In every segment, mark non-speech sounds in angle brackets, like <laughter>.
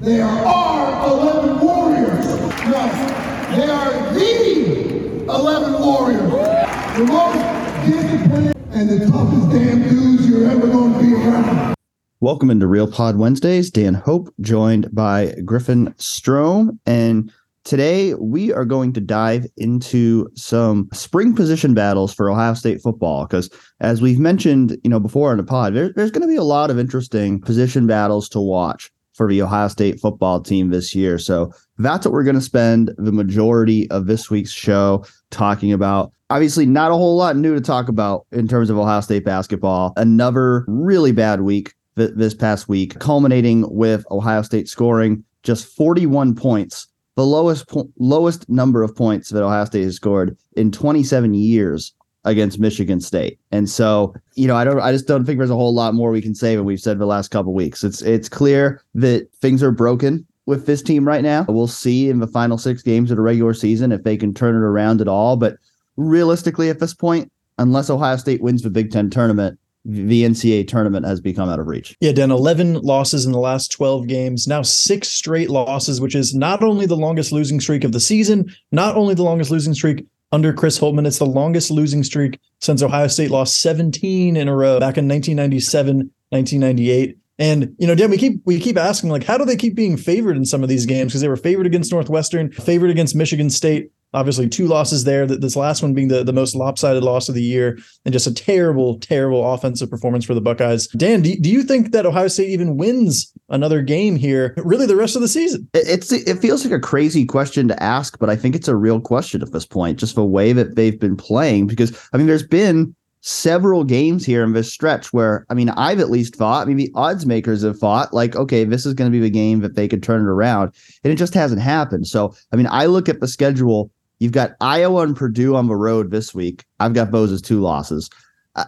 They are our 11 Warriors. No, they are the 11 Warriors. The most disciplined and the toughest damn dudes you're ever going to be around. Welcome into Real Pod Wednesdays. Dan Hope joined by Griffin Strom. And today we are going to dive into some spring position battles for Ohio State football. Because as we've mentioned, you know, before in the pod, there, there's going to be a lot of interesting position battles to watch for the Ohio State football team this year. So that's what we're going to spend the majority of this week's show talking about. Obviously, not a whole lot new to talk about in terms of Ohio State basketball. Another really bad week th- this past week, culminating with Ohio State scoring just 41 points, the lowest po- lowest number of points that Ohio State has scored in 27 years against Michigan State. And so, you know, I don't I just don't think there's a whole lot more we can say than we've said the last couple weeks. It's it's clear that things are broken with this team right now. We'll see in the final 6 games of the regular season if they can turn it around at all, but realistically at this point, unless Ohio State wins the Big 10 tournament, the NCAA tournament has become out of reach. Yeah, Dan, 11 losses in the last 12 games, now six straight losses, which is not only the longest losing streak of the season, not only the longest losing streak under Chris Holtmann. It's the longest losing streak since Ohio State lost 17 in a row back in 1997, 1998. And you know, Dan, we keep we keep asking like, how do they keep being favored in some of these games? Because they were favored against Northwestern, favored against Michigan State. Obviously, two losses there. This last one being the, the most lopsided loss of the year, and just a terrible, terrible offensive performance for the Buckeyes. Dan, do, do you think that Ohio State even wins another game here? Really, the rest of the season? It's it feels like a crazy question to ask, but I think it's a real question at this point. Just the way that they've been playing, because I mean, there's been several games here in this stretch where I mean I've at least thought maybe odds makers have thought like okay this is going to be the game that they could turn it around and it just hasn't happened so I mean I look at the schedule you've got Iowa and Purdue on the road this week. I've got those as two losses.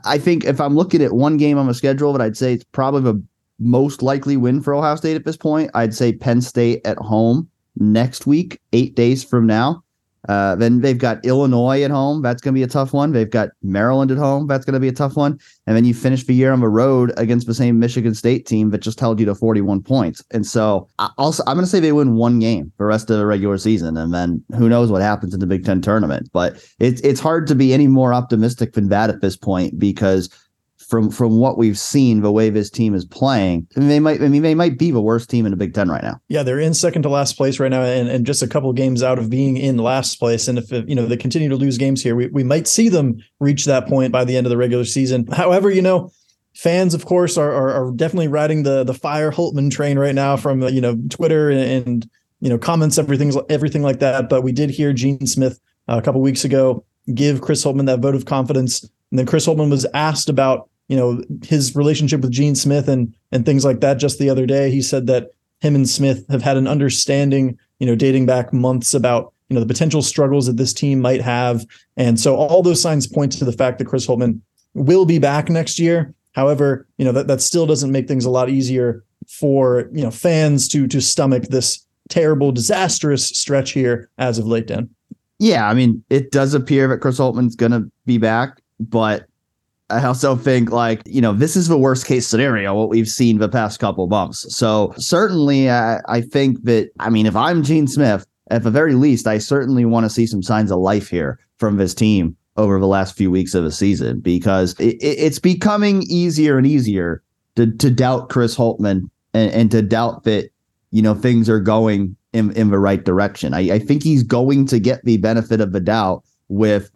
I think if I'm looking at one game on the schedule that I'd say it's probably the most likely win for Ohio State at this point. I'd say Penn State at home next week 8 days from now uh, then they've got Illinois at home. That's going to be a tough one. They've got Maryland at home. That's going to be a tough one. And then you finish the year on the road against the same Michigan State team that just held you to 41 points. And so also, I'm going to say they win one game the rest of the regular season. And then who knows what happens in the Big Ten tournament. But it's, it's hard to be any more optimistic than that at this point because from from what we've seen, the way this team is playing, I mean, they might. I mean, they might be the worst team in the Big Ten right now. Yeah, they're in second to last place right now, and, and just a couple games out of being in last place. And if you know they continue to lose games here, we we might see them reach that point by the end of the regular season. However, you know. Fans, of course, are, are, are definitely riding the the fire Holtmann train right now from you know Twitter and, and you know comments, everything everything like that. But we did hear Gene Smith uh, a couple weeks ago give Chris Holtmann that vote of confidence, and then Chris Holtmann was asked about you know his relationship with Gene Smith and and things like that. Just the other day, he said that him and Smith have had an understanding, you know, dating back months about you know the potential struggles that this team might have, and so all those signs point to the fact that Chris Holtmann will be back next year. However, you know that that still doesn't make things a lot easier for you know fans to to stomach this terrible, disastrous stretch here as of late. Dan. Yeah, I mean, it does appear that Chris Holtmann's going to be back, but I also think like, you know, this is the worst case scenario, what we've seen the past couple months. So certainly I, I think that, I mean, if I'm Gene Smith, at the very least, I certainly want to see some signs of life here from this team over the last few weeks of the season because it, it's becoming easier and easier to, to doubt Chris Holtmann and, and to doubt that, you know, things are going in, in the right direction. I, I think he's going to get the benefit of the doubt with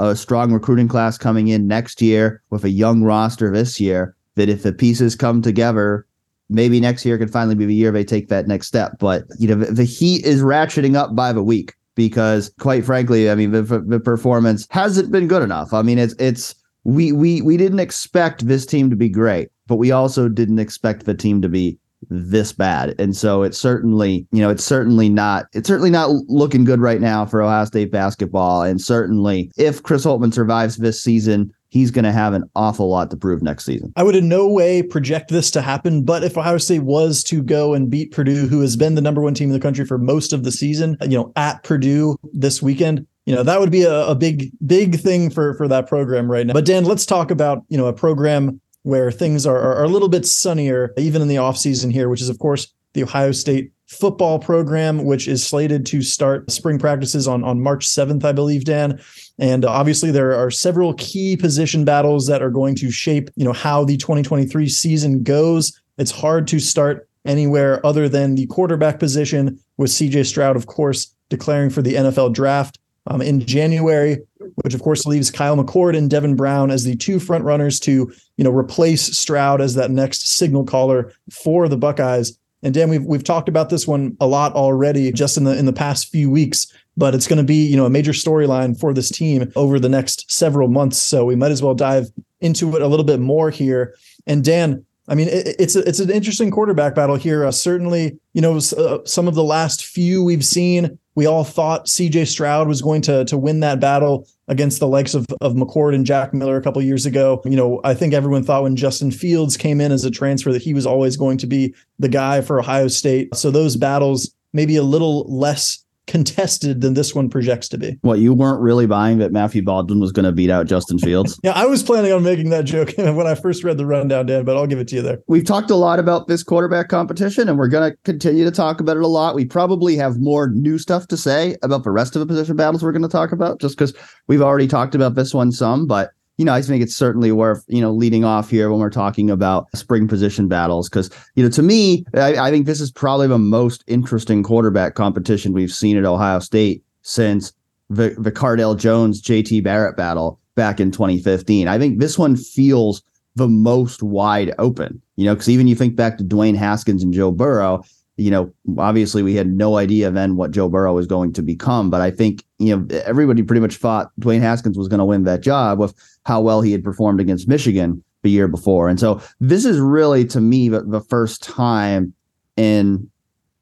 a strong recruiting class coming in next year with a young roster this year that if the pieces come together maybe next year could finally be the year they take that next step. But you know the, the heat is ratcheting up by the week because quite frankly i mean the, the performance hasn't been good enough. I mean it's it's we we we didn't expect this team to be great but we also didn't expect the team to be this bad. And so it's certainly, you know, it's certainly not, it's certainly not looking good right now for Ohio State basketball. And certainly if Chris Holtmann survives this season, he's going to have an awful lot to prove next season. I would in no way project this to happen, but if Ohio State was to go and beat Purdue, who has been the number one team in the country for most of the season, you know, at Purdue this weekend, you know, that would be a, a big, big thing for for that program right now. But Dan, let's talk about, you know, a program where things are, are a little bit sunnier, even in the offseason here, which is, of course, the Ohio State football program, which is slated to start spring practices on, on March 7th, I believe, Dan. And obviously, there are several key position battles that are going to shape, you know, how the 2023 season goes. It's hard to start anywhere other than the quarterback position, with CJ Stroud, of course, declaring for the NFL draft um, in January, which of course leaves Kyle McCord and Devin Brown as the two front runners to, you know, replace Stroud as that next signal caller for the Buckeyes. And Dan, we've we've talked about this one a lot already, just in the in the past few weeks. But it's going to be, you know, a major storyline for this team over the next several months. So we might as well dive into it a little bit more here. And Dan, I mean, it, it's a, it's an interesting quarterback battle here. Uh, certainly, you know, uh, some of the last few we've seen, we all thought C.J. Stroud was going to to win that battle against the likes of of McCord and Jack Miller a couple years ago. You know, I think everyone thought when Justin Fields came in as a transfer that he was always going to be the guy for Ohio State. So those battles maybe a little less contested than this one projects to be. What you weren't really buying that Matthew Baldwin was going to beat out Justin Fields? <laughs> yeah, I was planning on making that joke <laughs> when I first read the rundown, Dan, but I'll give it to you there. We've talked a lot about this quarterback competition, and we're going to continue to talk about it a lot. We probably have more new stuff to say about the rest of the position battles we're going to talk about, just because we've already talked about this one some, but you know, I think it's certainly worth, you know, leading off here when we're talking about spring position battles. Cause, you know, to me, I, I think this is probably the most interesting quarterback competition we've seen at Ohio State since the, the Cardale Jones JT Barrett battle back in 2015. I think this one feels the most wide open, you know, because even you think back to Dwayne Haskins and Joe Burrow, you know, obviously we had no idea then what Joe Burrow was going to become, but I think, you know, everybody pretty much thought Dwayne Haskins was going to win that job with how well he had performed against Michigan the year before. And so this is really, to me, the, first time in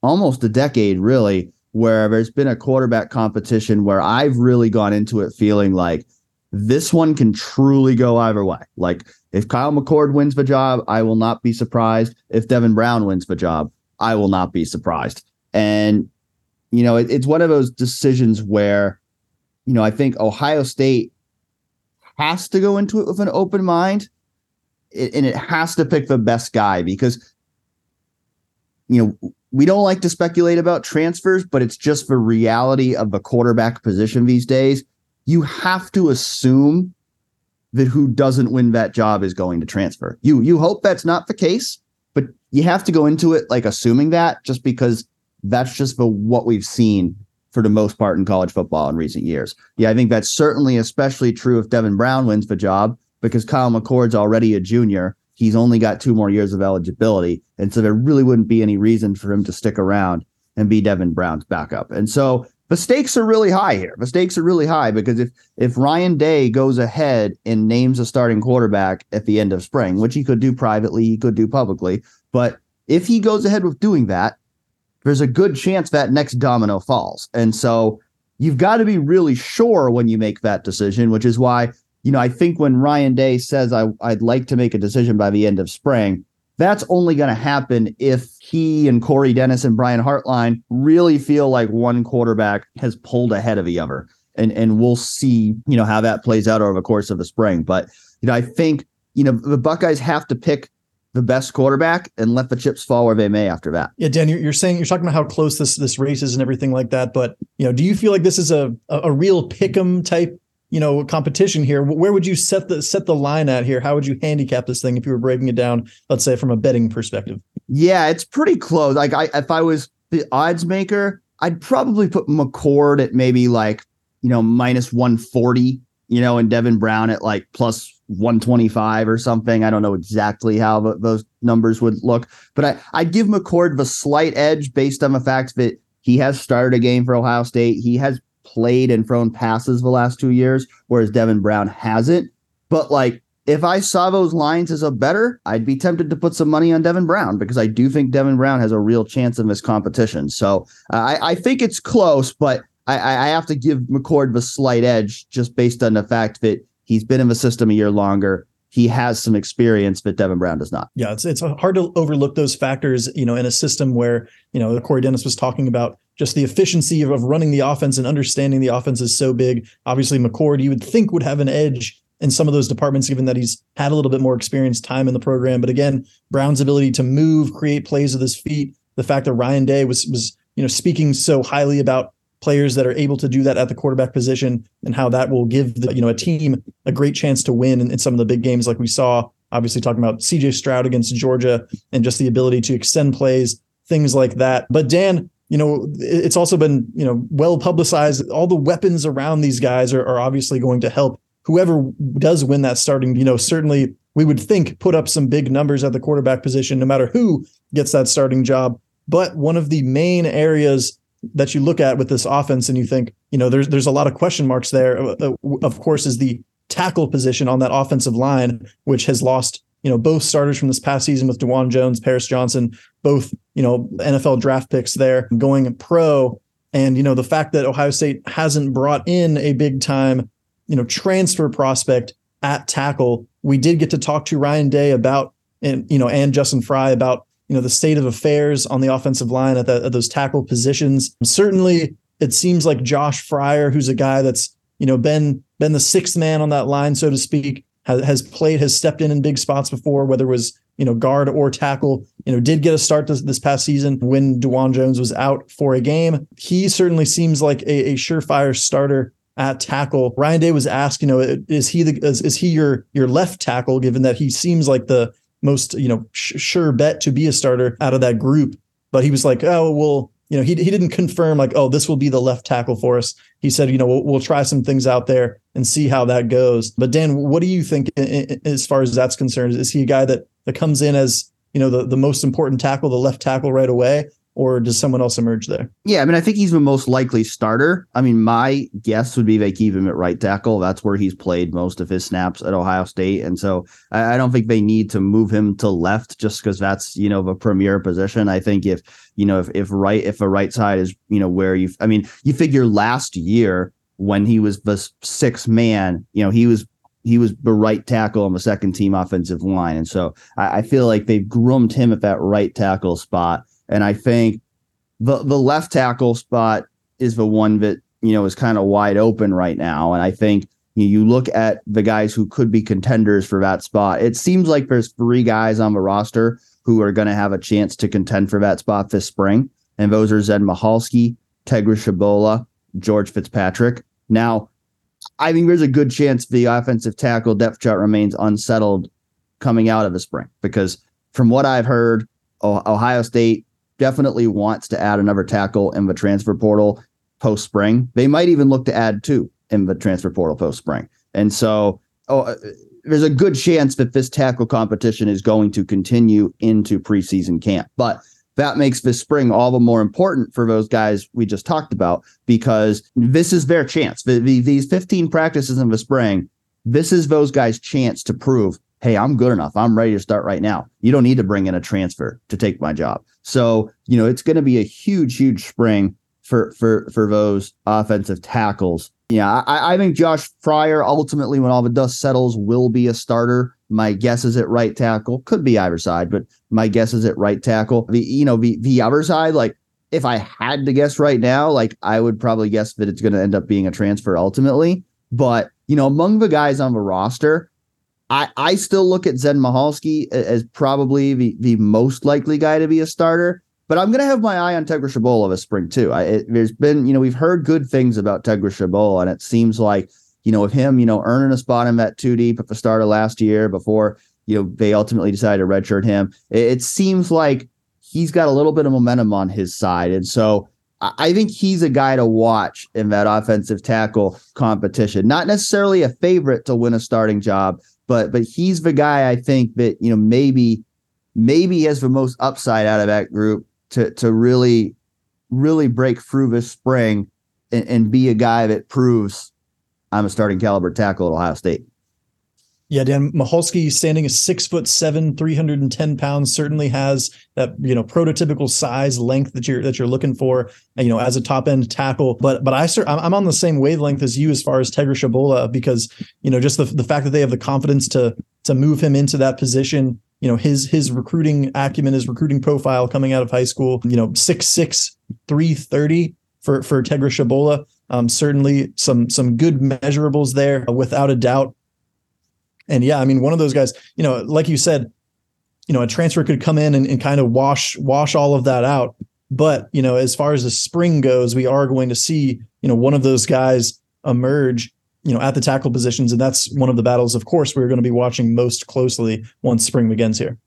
almost a decade, really, where there's been a quarterback competition where I've really gone into it feeling like this one can truly go either way. Like if Kyle McCord wins the job, I will not be surprised. If Devin Brown wins the job, I will not be surprised. And, you know, it, it's one of those decisions where, you know, I think Ohio State has to go into it with an open mind and it has to pick the best guy because, you know, we don't like to speculate about transfers, but it's just the reality of the quarterback position these days. You have to assume that who doesn't win that job is going to transfer. You you hope that's not the case, but you have to go into it like assuming that just because that's just the what we've seen for the most part in college football in recent years. Yeah, I think that's certainly especially true if Devin Brown wins the job because Kyle McCord's already a junior. He's only got two more years of eligibility. And so there really wouldn't be any reason for him to stick around and be Devin Brown's backup. And so the stakes are really high here. The stakes are really high because if if Ryan Day goes ahead and names a starting quarterback at the end of spring, which he could do privately, he could do publicly, but if he goes ahead with doing that, there's a good chance that next domino falls. And so you've got to be really sure when you make that decision, which is why, you know, I think when Ryan Day says I, I'd like to make a decision by the end of spring, that's only going to happen if he and Corey Dennis and Brian Hartline really feel like one quarterback has pulled ahead of the other. And and we'll see, you know, how that plays out over the course of the spring. But you know, I think, you know, the Buckeyes have to pick the best quarterback and let the chips fall where they may after that. Yeah, Dan, you're, you're saying you're talking about how close this this race is and everything like that. But you know, do you feel like this is a a, a real pick'em type you know competition here? Where would you set the set the line at here? How would you handicap this thing if you were breaking it down? Let's say from a betting perspective. Yeah, it's pretty close. Like I, if I was the odds maker, I'd probably put McCord at maybe like you know minus one forty. You know, and Devin Brown at like plus 125 or something. I don't know exactly how those numbers would look, but I, I'd give McCord the slight edge based on the fact that he has started a game for Ohio State. He has played and thrown passes the last two years, whereas Devin Brown hasn't. But like, if I saw those lines as a better, I'd be tempted to put some money on Devin Brown because I do think Devin Brown has a real chance in this competition. So uh, I, I think it's close, but I, I have to give McCord the slight edge just based on the fact that He's been in the system a year longer. He has some experience that Devin Brown does not. Yeah, it's it's hard to overlook those factors, you know, in a system where, you know, Corey Dennis was talking about just the efficiency of, of running the offense and understanding the offense is so big. Obviously, McCord, you would think would have an edge in some of those departments, given that he's had a little bit more experience time in the program. But again, Brown's ability to move, create plays with his feet, the fact that Ryan Day was was you know speaking so highly about players that are able to do that at the quarterback position and how that will give the, you know a team a great chance to win in, in some of the big games like we saw obviously talking about CJ Stroud against Georgia and just the ability to extend plays things like that. But Dan you know it's also been you know well publicized. All the weapons around these guys are, are obviously going to help. Whoever does win that starting you know certainly we would think put up some big numbers at the quarterback position no matter who gets that starting job. But one of the main areas that you look at with this offense and you think, you know, there's there's a lot of question marks there. Uh, uh, of course, is the tackle position on that offensive line, which has lost, you know, both starters from this past season with Dawand Jones, Paris Johnson, both, you know, NFL draft picks there going pro. And, you know, the fact that Ohio State hasn't brought in a big time, you know, transfer prospect at tackle. We did get to talk to Ryan Day about and you know and Justin Frye about you know the state of affairs on the offensive line at, the, at those tackle positions. Certainly, it seems like Josh Fryar, who's a guy that's you know been been the sixth man on that line, so to speak, has, has played, has stepped in in big spots before, whether it was you know guard or tackle. You know, did get a start this, this past season when Dawand Jones was out for a game. He certainly seems like a, a surefire starter at tackle. Ryan Day was asked, you know, is he the is, is he your your left tackle? Given that he seems like the most you know sh- sure bet to be a starter out of that group. But he was like, oh well, you know, he he didn't confirm like, oh, this will be the left tackle for us. He said, you know, we'll, we'll try some things out there and see how that goes. But Dan, what do you think as far as that's concerned? Is he a guy that that comes in as you know the the most important tackle, the left tackle right away, or does someone else emerge there? Yeah, I mean, I think he's the most likely starter. I mean, my guess would be they keep him at right tackle. That's where he's played most of his snaps at Ohio State, and so I, I don't think they need to move him to left just because that's you know the premier position. I think if you know if if right if a right side is you know where you, I mean, you figure last year when he was the sixth man, you know, he was he was the right tackle on the second team offensive line. And so I, I, feel like they've groomed him at that right tackle spot. And I think the the left tackle spot is the one that you know is kind of wide open right now. And I think you, look at the guys who could be contenders for that spot. It seems like there's three guys on the roster who are going to have a chance to contend for that spot this spring, and those are Zen Michalski, Tegra Tshabola, George Fitzpatrick. Now, I think there's a good chance the offensive tackle depth chart remains unsettled coming out of the spring because from what I've heard, Ohio State definitely wants to add another tackle in the transfer portal post spring. They might even look to add two in the transfer portal post spring. And so, oh, uh, there's a good chance that this tackle competition is going to continue into preseason camp. But that makes this spring all the more important for those guys we just talked about because this is their chance. The, the, these 15 practices in the spring, this is those guys' chance to prove hey, I'm good enough. I'm ready to start right now. You don't need to bring in a transfer to take my job. So, you know, it's going to be a huge, huge spring for for for those offensive tackles. Yeah, I, I think Josh Fryar ultimately, when all the dust settles, will be a starter. My guess is at right tackle. Could be either side, but my guess is at right tackle. The you know the the other side, like if I had to guess right now, like I would probably guess that it's going to end up being a transfer ultimately. But you know, among the guys on the roster, I, I still look at Zen Michalski as probably the, the most likely guy to be a starter, but I'm going to have my eye on Tegra Tshabola this spring too. I, it, there's been, you know, we've heard good things about Tegra Tshabola, and it seems like, you know, with him, you know, earning a spot in that two deep at the start of last year before, you know, they ultimately decided to redshirt him. It, it seems like he's got a little bit of momentum on his side. And so I think he's a guy to watch in that offensive tackle competition. Not necessarily a favorite to win a starting job, but but he's the guy I think that you know maybe maybe has the most upside out of that group to to really really break through this spring and, and be a guy that proves I'm a starting caliber tackle at Ohio State. Yeah, Dan Michalski standing a six foot seven, 310 pounds, certainly has that, you know, prototypical size length that you're that you're looking for, you know, as a top end tackle. But but I I'm on the same wavelength as you as far as Tegra Tshabola because, you know, just the, the fact that they have the confidence to to move him into that position, you know, his his recruiting acumen, his recruiting profile coming out of high school, you know, six six, 330 for for Tegra Tshabola. Um, certainly some some good measurables there, without a doubt. And yeah, I mean, one of those guys, you know, like you said, you know, a transfer could come in and, and kind of wash wash all of that out. But you know, as far as the spring goes, we are going to see you know one of those guys emerge you know at the tackle positions, and that's one of the battles, of course, we're going to be watching most closely once spring begins here.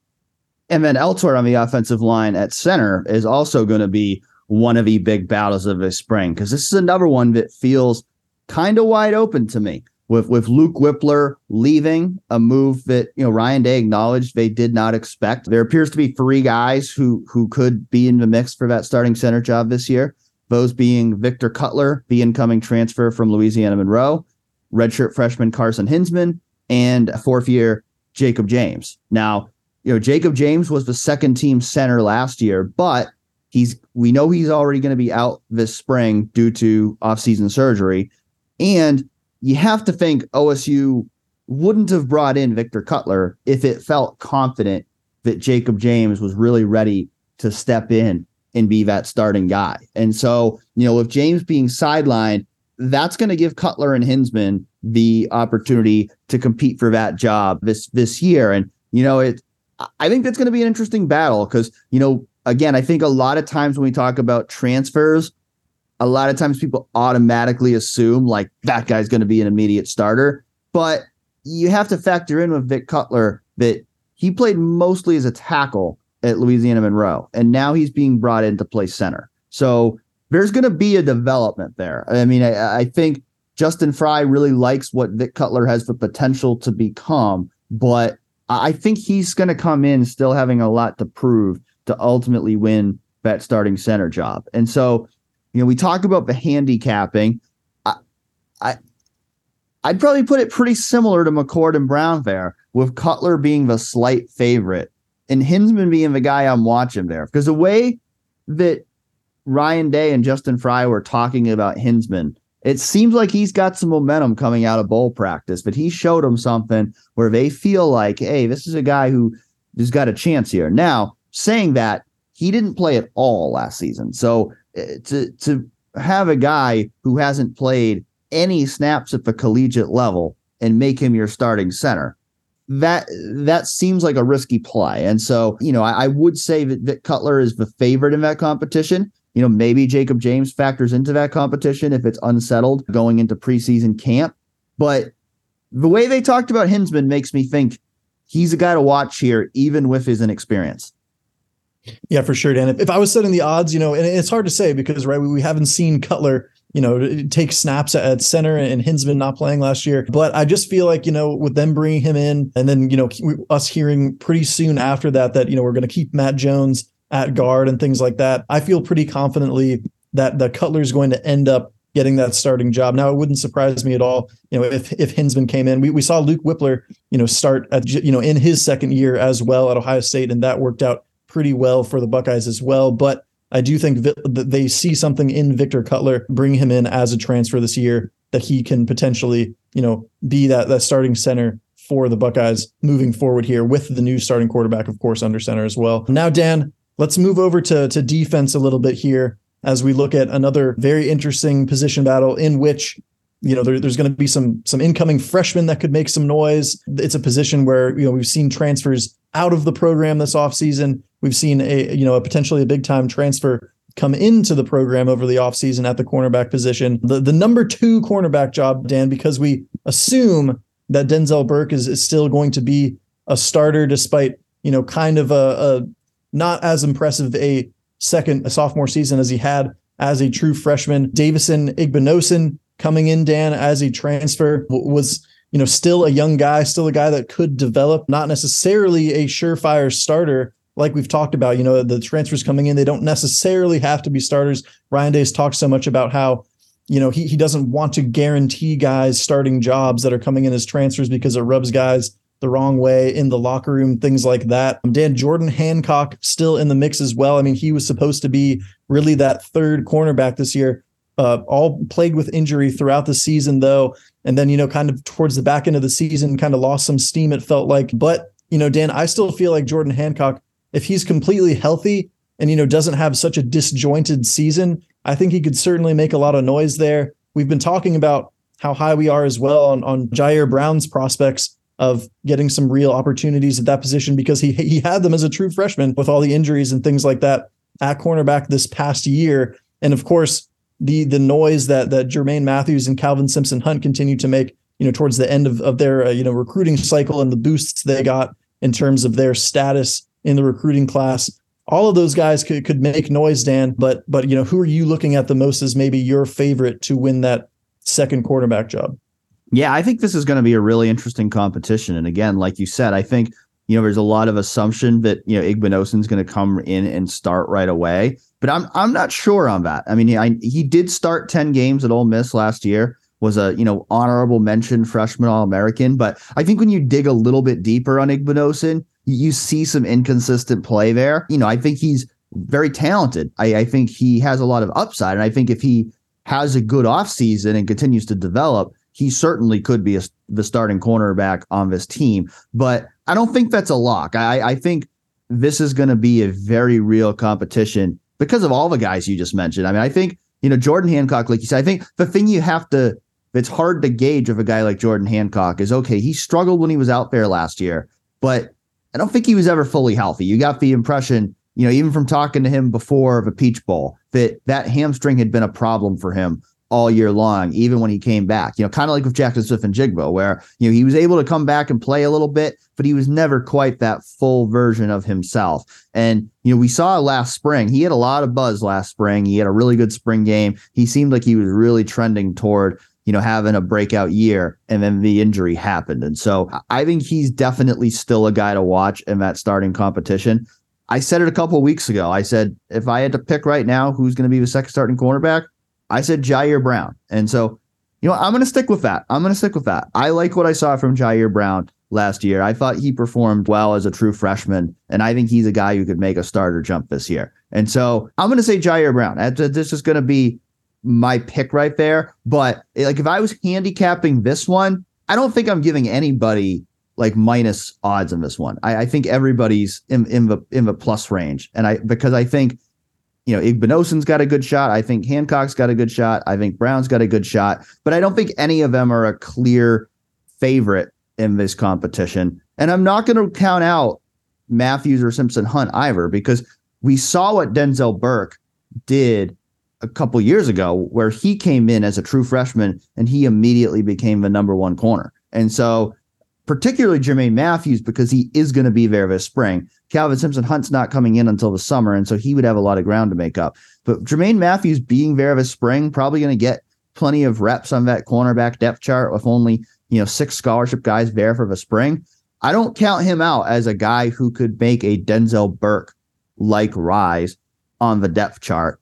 And then elsewhere on the offensive line at center is also going to be one of the big battles of the spring because this is another one that feels kind of wide open to me with with Luke Wypler leaving, a move that you know Ryan Day acknowledged they did not expect. There appears to be three guys who who could be in the mix for that starting center job this year. Those being Victor Cutler, the incoming transfer from Louisiana Monroe, redshirt freshman Carson Hinzman, and fourth year Jakob James. Now, you know Jakob James was the second team center last year, but he's we know he's already going to be out this spring due to offseason surgery. And you have to think OSU wouldn't have brought in Victor Cutler if it felt confident that Jakob James was really ready to step in and be that starting guy. And so, you know, with James being sidelined, that's going to give Cutler and Hinzman the opportunity to compete for that job this this year. And you know, it I think that's going to be an interesting battle because you know, again, I think a lot of times when we talk about transfers, a lot of times people automatically assume like that guy's going to be an immediate starter. But you have to factor in with Vic Cutler that he played mostly as a tackle at Louisiana Monroe, and now he's being brought in to play center. So there's going to be a development there. I mean, I, I think Justin Frye really likes what Vic Cutler has the potential to become, but I think he's going to come in still having a lot to prove to ultimately win that starting center job. And so you know, we talk about the handicapping. I, I, I'd probably put it pretty similar to McCord and Brown there, with Cutler being the slight favorite and Hinzman being the guy I'm watching there. Because the way that Ryan Day and Justin Frye were talking about Hinzman, it seems like he's got some momentum coming out of bowl practice, but he showed them something where they feel like, hey, this is a guy who has got a chance here. Now, saying that, he didn't play at all last season. So to to have a guy who hasn't played any snaps at the collegiate level and make him your starting center. That that seems like a risky play. And so you know I, I would say that Vic Cutler is the favorite in that competition. You know maybe Jakob James factors into that competition if it's unsettled going into preseason camp. But the way they talked about Hinzman makes me think he's a guy to watch here even with his inexperience yeah, for sure, Dan. If, I was setting the odds, you know, and it's hard to say because right, we, haven't seen Cutler, you know, take snaps at, center and Hinzman not playing last year. But I just feel like you know, with them bringing him in, and then you know, us hearing pretty soon after that that you know we're going to keep Matt Jones at guard and things like that. I feel pretty confidently that that Cutler is going to end up getting that starting job. Now, it wouldn't surprise me at all, you know, if if Hinzman came in. We we saw Luke Wypler, you know, start at you know in his second year as well at Ohio State, and that worked out pretty well for the Buckeyes as well. But I do think that they see something in Victor Cutler, bring him in as a transfer this year that he can potentially, you know, be that that starting center for the Buckeyes moving forward here with the new starting quarterback, of course, under center as well. Now, Dan, let's move over to to defense a little bit here as we look at another very interesting position battle in which you know there, there's going to be some some incoming freshmen that could make some noise it's a position where you know we've seen transfers out of the program this offseason we've seen a you know a potentially a big time transfer come into the program over the offseason at the cornerback position the the number 2 cornerback job Dan because we assume that Denzel Burke is, is still going to be a starter despite you know kind of a, a not as impressive a second a sophomore season as he had as a true freshman Davison Igbinosun coming in, Dan, as a transfer was you know still a young guy, still a guy that could develop, not necessarily a surefire starter. Like we've talked about, you know, the transfers coming in, they don't necessarily have to be starters. Ryan Day's talked so much about how, you know, he, he doesn't want to guarantee guys starting jobs that are coming in as transfers because it rubs guys the wrong way in the locker room, things like that. Dan Jordan Hancock still in the mix as well. I mean, he was supposed to be really that third cornerback this year uh, all plagued with injury throughout the season, though. And then, you know, kind of towards the back end of the season, kind of lost some steam, it felt like. But, you know, Dan, I still feel like Jordan Hancock, if he's completely healthy and, you know, doesn't have such a disjointed season, I think he could certainly make a lot of noise there. We've been talking about how high we are as well on, on Jyaire Brown's prospects of getting some real opportunities at that position because he he had them as a true freshman with all the injuries and things like that at cornerback this past year. And of course, the the noise that that Jermaine Mathews and Calvin Simpson Hunt continue to make, you know, towards the end of, of their uh, you know recruiting cycle and the boosts they got in terms of their status in the recruiting class. All of those guys could, could make noise, Dan. But but you know, who are you looking at the most as maybe your favorite to win that second quarterback job? Yeah, I think this is going to be a really interesting competition. And again, like you said, I think you know there's a lot of assumption that you know Igbinosun's going to come in and start right away, but I'm I'm not sure on that. I mean, he, I, he did start ten games at Ole Miss last year, was a you know honorable mention freshman All American, but I think when you dig a little bit deeper on Igbinosun, you see some inconsistent play there. You know, I think he's very talented. I, I think he has a lot of upside, and I think if he has a good offseason and continues to develop, he certainly could be a, the starting cornerback on this team. But I don't think that's a lock. I, I think this is going to be a very real competition because of all the guys you just mentioned. I mean, I think, you know, Jordan Hancock, like you said, I think the thing you have to, it's hard to gauge of a guy like Jordan Hancock is okay, he struggled when he was out there last year, but I don't think he was ever fully healthy. You got the impression, you know, even from talking to him before the Peach Bowl, that that hamstring had been a problem for him all year long, even when he came back. You know, kind of like with Jaxon Smith-Njigba, where you know he was able to come back and play a little bit, but he was never quite that full version of himself. And you know, we saw last spring, he had a lot of buzz last spring. He had a really good spring game. He seemed like he was really trending toward you know having a breakout year, and then the injury happened. And so I think he's definitely still a guy to watch in that starting competition. I said it a couple weeks ago. I said if I had to pick right now who's going to be the second starting cornerback, I said Jyaire Brown. And so, you know, I'm going to stick with that. I'm going to stick with that. I like what I saw from Jyaire Brown last year. I thought he performed well as a true freshman, and I think he's a guy who could make a starter jump this year. And so I'm going to say Jyaire Brown. This is going to be my pick right there. But eh, like if I was handicapping this one, I don't think I'm giving anybody like minus odds in this one. I, I think everybody's in, in the in the plus range, and I because I think you know, Igbinosun's got a good shot. I think Hancock's got a good shot. I think Brown's got a good shot, but I don't think any of them are a clear favorite in this competition. And I'm not going to count out Mathews or Simpson Hunt either because we saw what Denzel Burke did a couple years ago where he came in as a true freshman and he immediately became the number one corner. And so particularly Jermaine Mathews, because he is going to be there this spring. Calvin Simpson Hunt's not coming in until the summer, and so he would have a lot of ground to make up. But Jermaine Mathews being there this spring, probably going to get plenty of reps on that cornerback depth chart with only you know six scholarship guys there for the spring. I don't count him out as a guy who could make a Denzel Burke like rise on the depth chart.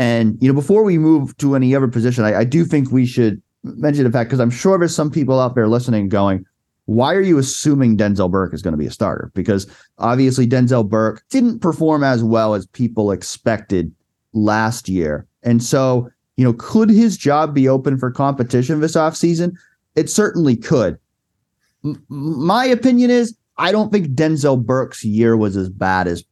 And you know, before we move to any other position, I, I do think we should mention the fact because I'm sure there's some people out there listening going, why are you assuming Denzel Burke is going to be a starter? Because obviously Denzel Burke didn't perform as well as people expected last year. And so, you know, could his job be open for competition this offseason? It certainly could. M- my opinion is I don't think Denzel Burke's year was as bad as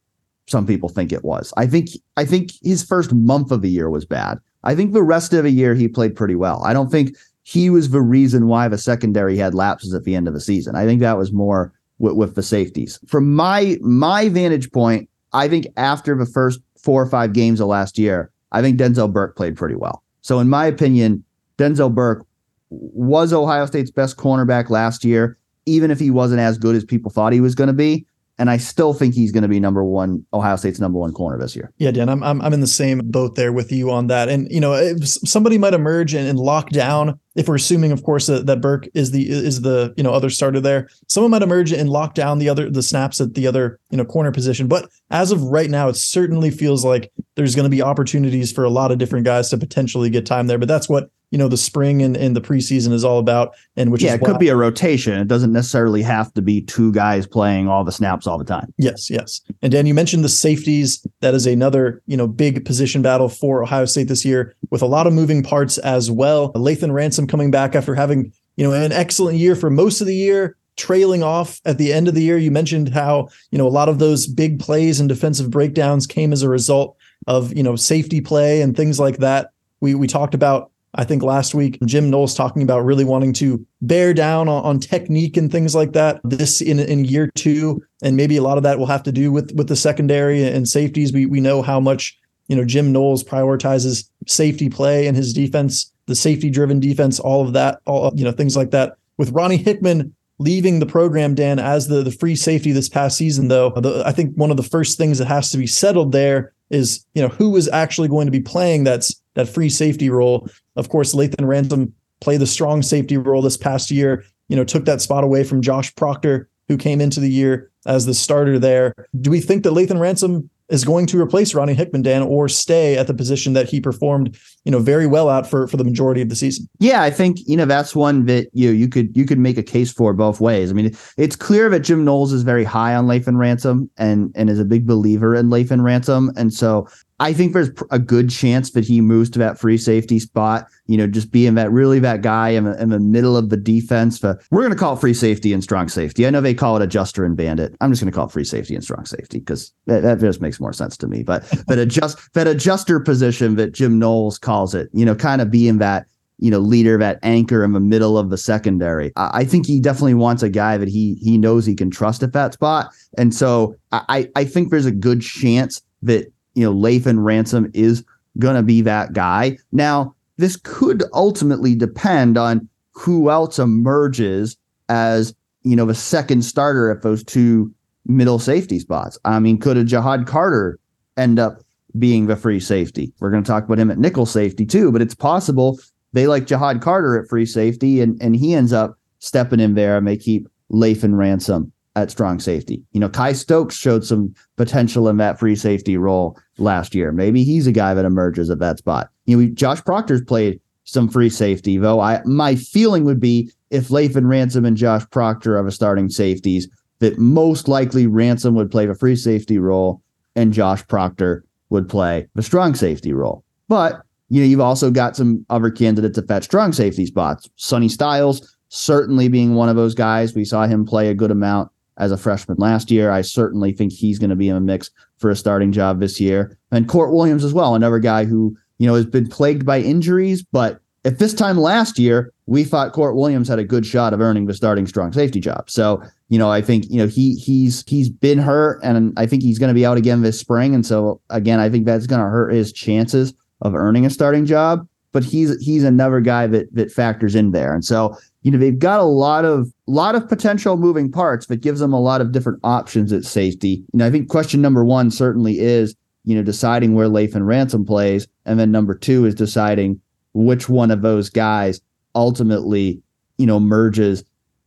some people think it was. I think I think his first month of the year was bad. I think the rest of the year he played pretty well. I don't think he was the reason why the secondary had lapses at the end of the season. I think that was more with, with the safeties. From my my vantage point, I think after the first four or five games of last year, I think Denzel Burke played pretty well. So in my opinion, Denzel Burke was Ohio State's best cornerback last year, even if he wasn't as good as people thought he was going to be. And I still think he's going to be number one, Ohio State's number one corner this year. Yeah, Dan, I'm, I'm, I'm in the same boat there with you on that. And, you know, somebody might emerge and, and lock down if we're assuming, of course, that, that Burke is the is the you know other starter there, someone might emerge and lock down the other the snaps at the other you know corner position. But as of right now, it certainly feels like there's going to be opportunities for a lot of different guys to potentially get time there. But that's what you know the spring and, and the preseason is all about and which yeah it could be a rotation. It doesn't necessarily have to be two guys playing all the snaps all the time. Yes yes. And dan you mentioned the safeties. That is another you know big position battle for ohio state this year with a lot of moving parts as well. Lathan ransom coming back after having you know an excellent year for most of the year trailing off at the end of the year. You mentioned how you know a lot of those big plays and defensive breakdowns came as a result of you know safety play and things like that. We we talked about I think last week Jim Knowles talking about really wanting to bear down on, on, technique and things like that. This in in year two, and maybe a lot of that will have to do with with the secondary and safeties. We we know how much you know Jim Knowles prioritizes safety play and his defense, the safety driven defense, all of that, all you know things like that. With Ronnie Hickman leaving the program, Dan, as the the free safety this past season, though, the, I think one of the first things that has to be settled there is you know who is actually going to be playing that's that free safety role. Of course, Lathan Ransom played the strong safety role this past year. You know, took that spot away from Josh Proctor, who came into the year as the starter there. Do we think that Lathan Ransom is going to replace Ronnie Hickman, Dan, or stay at the position that he performed, you know, very well at for for the majority of the season. Yeah, I think you know that's one that you you could you could make a case for both ways. I mean, it's clear that Jim Knowles is very high on Lathan Ransom and and is a big believer in Lathan Ransom, and so I think there's a good chance that he moves to that free safety spot. You know, just being that really that guy in the, in the middle of the defense. But we're going to call free safety and strong safety. I know they call it adjuster and bandit. I'm just going to call it free safety and strong safety because that, that, just makes more sense to me. But <laughs> that adjust that adjuster position that Jim Knowles calls it. You know, kind of being that you know leader, that anchor in the middle of the secondary. I, I think he definitely wants a guy that he he knows he can trust at that spot. And so I I think there's a good chance that you know, Lathan Ransom is going to be that guy. Now, this could ultimately depend on who else emerges as, you know, the second starter at those two middle safety spots. I mean, could a Ja'Had Carter end up being the free safety? We're going to talk about him at nickel safety too, but it's possible they like Ja'Had Carter at free safety and, and he ends up stepping in there and they keep Lathan Ransom at strong safety. You know, Kye Stokes showed some potential in that free safety role last year. Maybe he's a guy that emerges at that spot. You know, Josh Proctor's played some free safety, though. I my feeling would be if Lathan Ransom and Josh Proctor are the starting safeties, that most likely Ransom would play the free safety role and Josh Proctor would play the strong safety role. But you know, you've also got some other candidates at that strong safety spots. Sonny Styles certainly being one of those guys. We saw him play a good amount as a freshman last year. I certainly think he's going to be in a mix for a starting job this year. And Kourt Williams as well, another guy who, you know, has been plagued by injuries, but at this time last year, we thought Kourt Williams had a good shot of earning the starting strong safety job. So, you know, I think, you know, he he's he's been hurt and I think he's going to be out again this spring. And so again, I think that's going to hurt his chances of earning a starting job. But he's he's another guy that that factors in there. And so you know they've got a lot of lot of potential moving parts that gives them a lot of different options at safety. You know, I think question number one certainly is you know deciding where Lathan Ransom plays, and then number two is deciding which one of those guys ultimately you know merges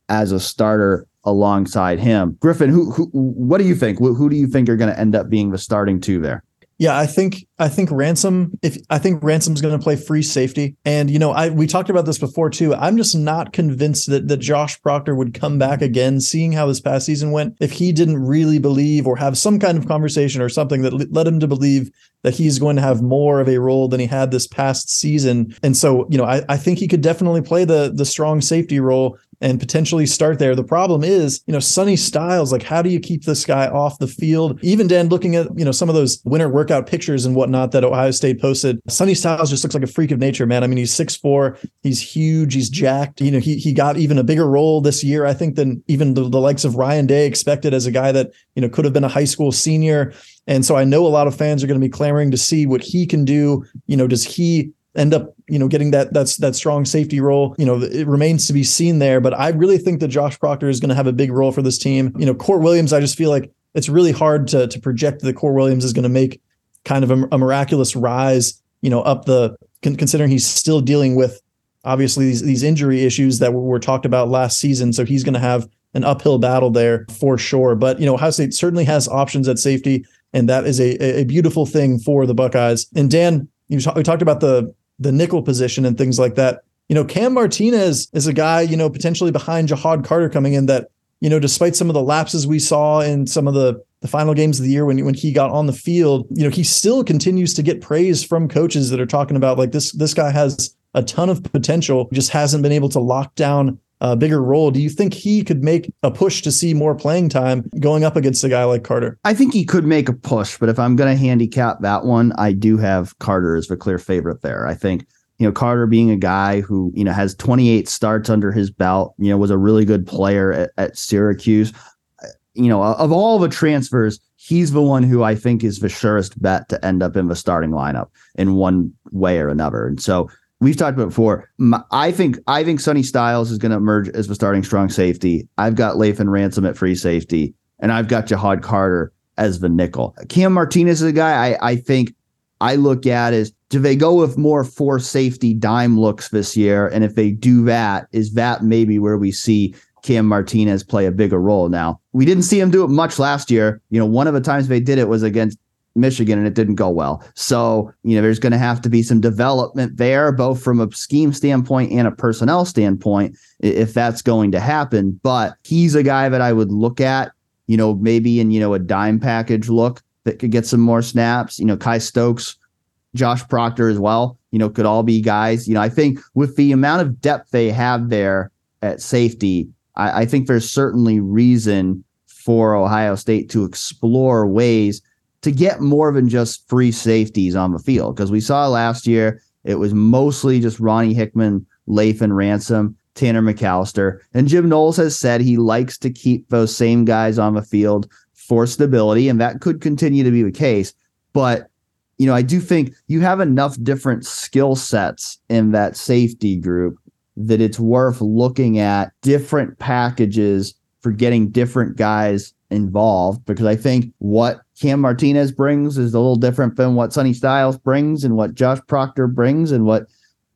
as a starter alongside him. Griffin, who who what do you think? Who, who do you think are going to end up being the starting two there? Yeah, I think I think Ransom if I think Ransom's going to play free safety and you know I we talked about this before too. I'm just not convinced that that Josh Proctor would come back again seeing how this past season went if he didn't really believe or have some kind of conversation or something that led him to believe that he's going to have more of a role than he had this past season. And so, you know, I, I think he could definitely play the the strong safety role and potentially start there. The problem is, you know, Sonny Styles, like how do you keep this guy off the field? Even Dan looking at, you know, some of those winter workout pictures and whatnot that Ohio State posted, Sonny Styles just looks like a freak of nature, man. I mean, he's 6'4, he's huge, he's jacked. You know, he he got even a bigger role this year, I think, than even the, the likes of Ryan Day expected as a guy that, you know, could have been a high school senior. And so I know a lot of fans are going to be clamoring to see what he can do. You know, does he end up, you know, getting that that's that strong safety role. You know, it remains to be seen there. But I really think that Josh Proctor is going to have a big role for this team. You know, Kourt Williams, I just feel like it's really hard to to project that Kourt Williams is going to make kind of a, a, miraculous rise. You know, up the con- considering he's still dealing with obviously these these injury issues that were talked about last season. So he's going to have an uphill battle there for sure. But you know, Ohio State certainly has options at safety, and that is a a beautiful thing for the Buckeyes. And Dan, you talk, we talked about the the nickel position and things like that. You know, Cam Martinez is a guy, you know, potentially behind Ja'Had Carter coming in that, you know, despite some of the lapses we saw in some of the the final games of the year when when he got on the field, you know, he still continues to get praise from coaches that are talking about like this this guy has a ton of potential, just hasn't been able to lock down a bigger role. Do you think he could make a push to see more playing time going up against a guy like Carter? I think he could make a push, but if I'm going to handicap that one, I do have Carter as the clear favorite there. I think you know, Carter being a guy who, you know, has 28 starts under his belt, you know, was a really good player at, at Syracuse. You know, of all the transfers, he's the one who I think is the surest bet to end up in the starting lineup in one way or another. And so we've talked about before. I think I think Sonny Styles is going to emerge as the starting strong safety. I've got Lathan Ransom at free safety, and I've got Ja'Had Carter as the nickel. Cam Martinez is a guy I, I think I look at as do they go with more four safety dime looks this year? And if they do that, is that maybe where we see Cam Martinez play a bigger role now? We didn't see him do it much last year. You know, one of the times they did it was against Michigan and it didn't go well. So, you know, there's going to have to be some development there, both from a scheme standpoint and a personnel standpoint, if that's going to happen. But he's a guy that I would look at, you know, maybe in, you know, a dime package look that could get some more snaps. You know, Kye Stokes Josh Proctor as well, you know, could all be guys. You know, I think with the amount of depth they have there at safety, I, I think there's certainly reason for Ohio State to explore ways to get more than just free safeties on the field. Because we saw last year it was mostly just Ronnie Hickman, Lathan Ransom, Tanner McCalister. And Jim Knowles has said he likes to keep those same guys on the field for stability, and that could continue to be the case. But you know, I do think you have enough different skill sets in that safety group that it's worth looking at different packages for getting different guys involved because I think what Cam Martinez brings is a little different than what Sonny Styles brings and what Josh Proctor brings and what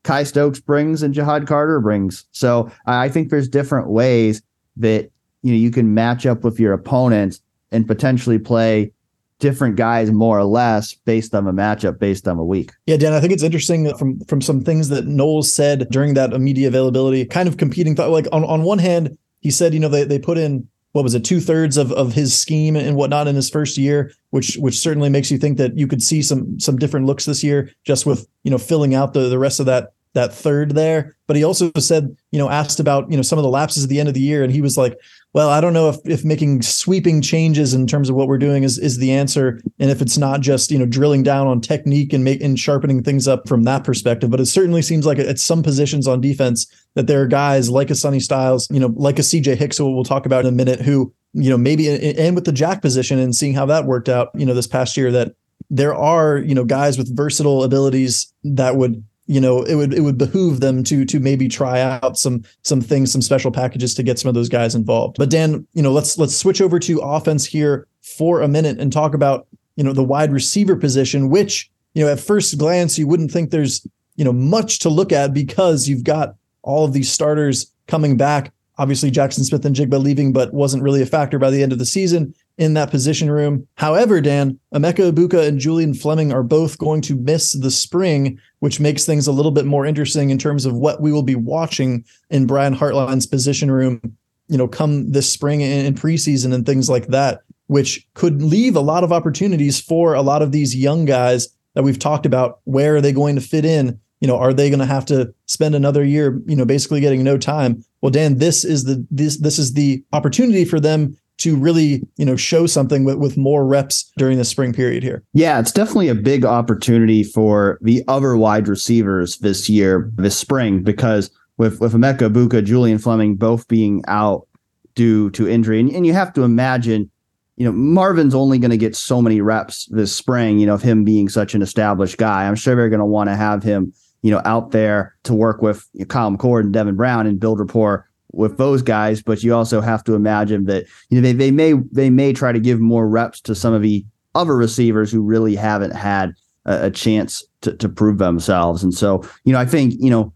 Kye Stokes brings and Ja'Had Carter brings. So I think there's different ways that you know you can match up with your opponents and potentially play different guys more or less based on a matchup based on a week. Yeah, Dan, I think it's interesting from from some things that Knowles said during that media availability, kind of competing thought like on, on one hand, he said, you know, they, they put in what was it, two thirds of, of his scheme and whatnot in his first year, which which certainly makes you think that you could see some some different looks this year just with, you know, filling out the, the rest of that that third there. But he also said, you know, asked about, you know, some of the lapses at the end of the year. And he was like, well, I don't know if, if making sweeping changes in terms of what we're doing is, is the answer. And if it's not just, you know, drilling down on technique and make and sharpening things up from that perspective. But it certainly seems like at some positions on defense that there are guys like a Sonny Styles, you know, like a CJ Hicks, who we'll talk about in a minute, who, you know, maybe and with the jack position and seeing how that worked out, you know, this past year that there are, you know, guys with versatile abilities that would you know it would it would behoove them to to maybe try out some some things some special packages to get some of those guys involved. But dan you know let's let's switch over to offense here for a minute and talk about you know the wide receiver position which you know at first glance you wouldn't think there's you know much to look at because you've got all of these starters coming back. Obviously Jackson Smith-Njigba leaving but wasn't really a factor by the end of the season in that position room. However, Dan, Emeka Egbuka and Julian Fleming are both going to miss the spring, which makes things a little bit more interesting in terms of what we will be watching in Brian Hartline's position room, you know, come this spring and in preseason and things like that, which could leave a lot of opportunities for a lot of these young guys that we've talked about. Where are they going to fit in? You know, are they going to have to spend another year, you know, basically getting no time? Well, Dan, this is the this this is the opportunity for them to really you know show something with, with more reps during the spring period here. Yeah it's definitely a big opportunity for the other wide receivers this year this spring because with with Emeka Egbuka, Julian Fleming both being out due to injury and, and you have to imagine you know Marvin's only going to get so many reps this spring you know of him being such an established guy. I'm sure they're going to want to have him you know out there to work with you know, Kyle McCord and Devin Brown and build rapport with those guys, but you also have to imagine that you know they, they may they may try to give more reps to some of the other receivers who really haven't had a, a chance to, to prove themselves. And so, you know, I think, you know,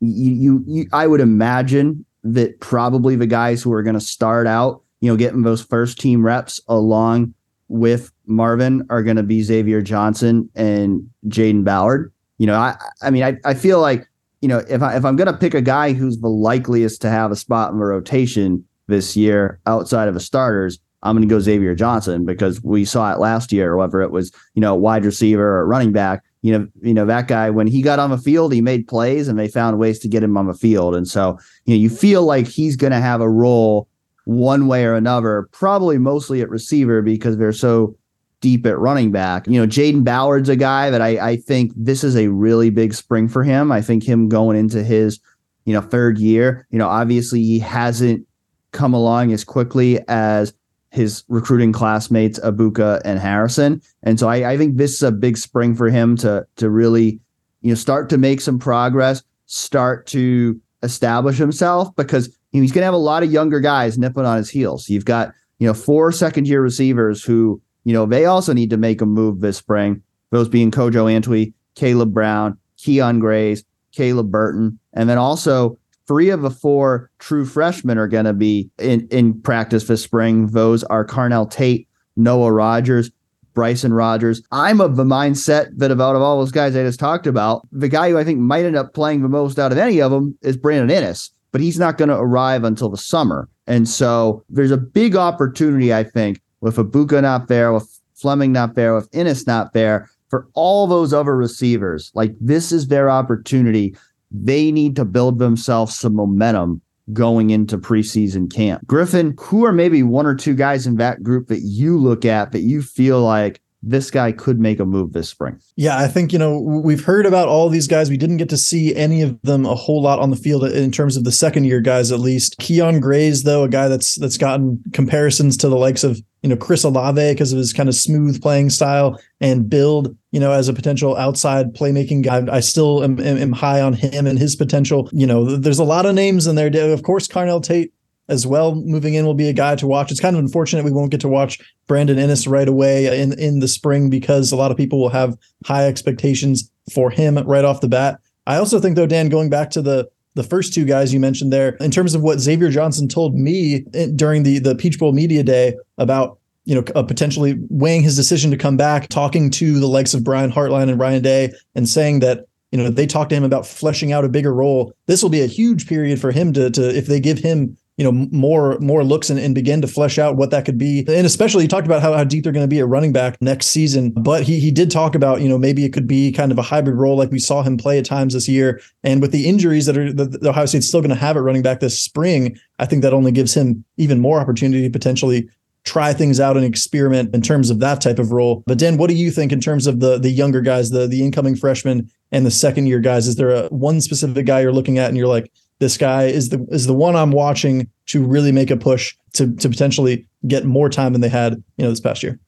you, you, you I would imagine that probably the guys who are going to start out, you know, getting those first team reps along with Marvin are going to be Xavier Johnson and Jayden Ballard. You know, I I mean, I, I feel like you know, if I if I'm gonna pick a guy who's the likeliest to have a spot in the rotation this year outside of the starters, I'm gonna go Xavier Johnson because we saw it last year, whether it was, you know, wide receiver or running back. You know, you know, that guy when he got on the field, he made plays and they found ways to get him on the field. And so, you know, you feel like he's gonna have a role one way or another, probably mostly at receiver because they're so deep at running back. You know, Jayden Ballard's a guy that I, I think this is a really big spring for him. I think him going into his, you know, third year, you know, obviously he hasn't come along as quickly as his recruiting classmates Egbuka and Harrison. And so I, I think this is a big spring for him to to really, you know, start to make some progress, start to establish himself because he's going to have a lot of younger guys nipping on his heels. You've got, you know, four second year receivers who, you know, they also need to make a move this spring. Those being Kojo Antwi, Caleb Brown, Kyion Grayes, Caleb Burton, and then also three of the four true freshmen are going to be in, in practice this spring. Those are Carnell Tate, Noah Rogers, Bryson Rodgers. I'm of the mindset that about of all those guys I just talked about, the guy who I think might end up playing the most out of any of them is Brandon Inniss, but he's not going to arrive until the summer. And so there's a big opportunity, I think, with Egbuka not there, with Fleming not there, with Inniss not there, for all those other receivers. Like this is their opportunity they need to build themselves some momentum going into preseason camp. Griffin, who are maybe one or two guys in that group that you look at that you feel like this guy could make a move this spring. Yeah, I think, you know, we've heard about all these guys. We didn't get to see any of them a whole lot on the field in terms of the second year guys, at least. Kyion Grayes, though, a guy that's that's gotten comparisons to the likes of, you know, Chris Olave because of his kind of smooth playing style and build, you know, as a potential outside playmaking guy. I still am, am, am high on him and his potential. You know, there's a lot of names in there. Of course, Carnell Tate as well moving in will be a guy to watch. It's kind of unfortunate we won't get to watch Brandon Inniss right away in in the spring because a lot of people will have high expectations for him right off the bat. I also think though, Dan, going back to the the first two guys you mentioned there, in terms of what Xavier Johnson told me during the the Peach Bowl media day about you know uh, potentially weighing his decision to come back, talking to the likes of Brian Hartline and Ryan Day, and saying that you know they talked to him about fleshing out a bigger role. This will be a huge period for him to to if they give him you know more more looks and, and begin to flesh out what that could be and especially he talked about how, how deep they're going to be at running back next season but he he did talk about you know maybe it could be kind of a hybrid role like we saw him play at times this year and with the injuries that are the, the ohio state's still going to have at running back this spring i think that only gives him even more opportunity to potentially try things out and experiment in terms of that type of role. But Dan, what do you think in terms of the the younger guys, the the incoming freshmen and the second year guys? Is there a one specific guy you're looking at and you're like, this guy is the is the one I'm watching to really make a push to to potentially get more time than they had, you know, this past year.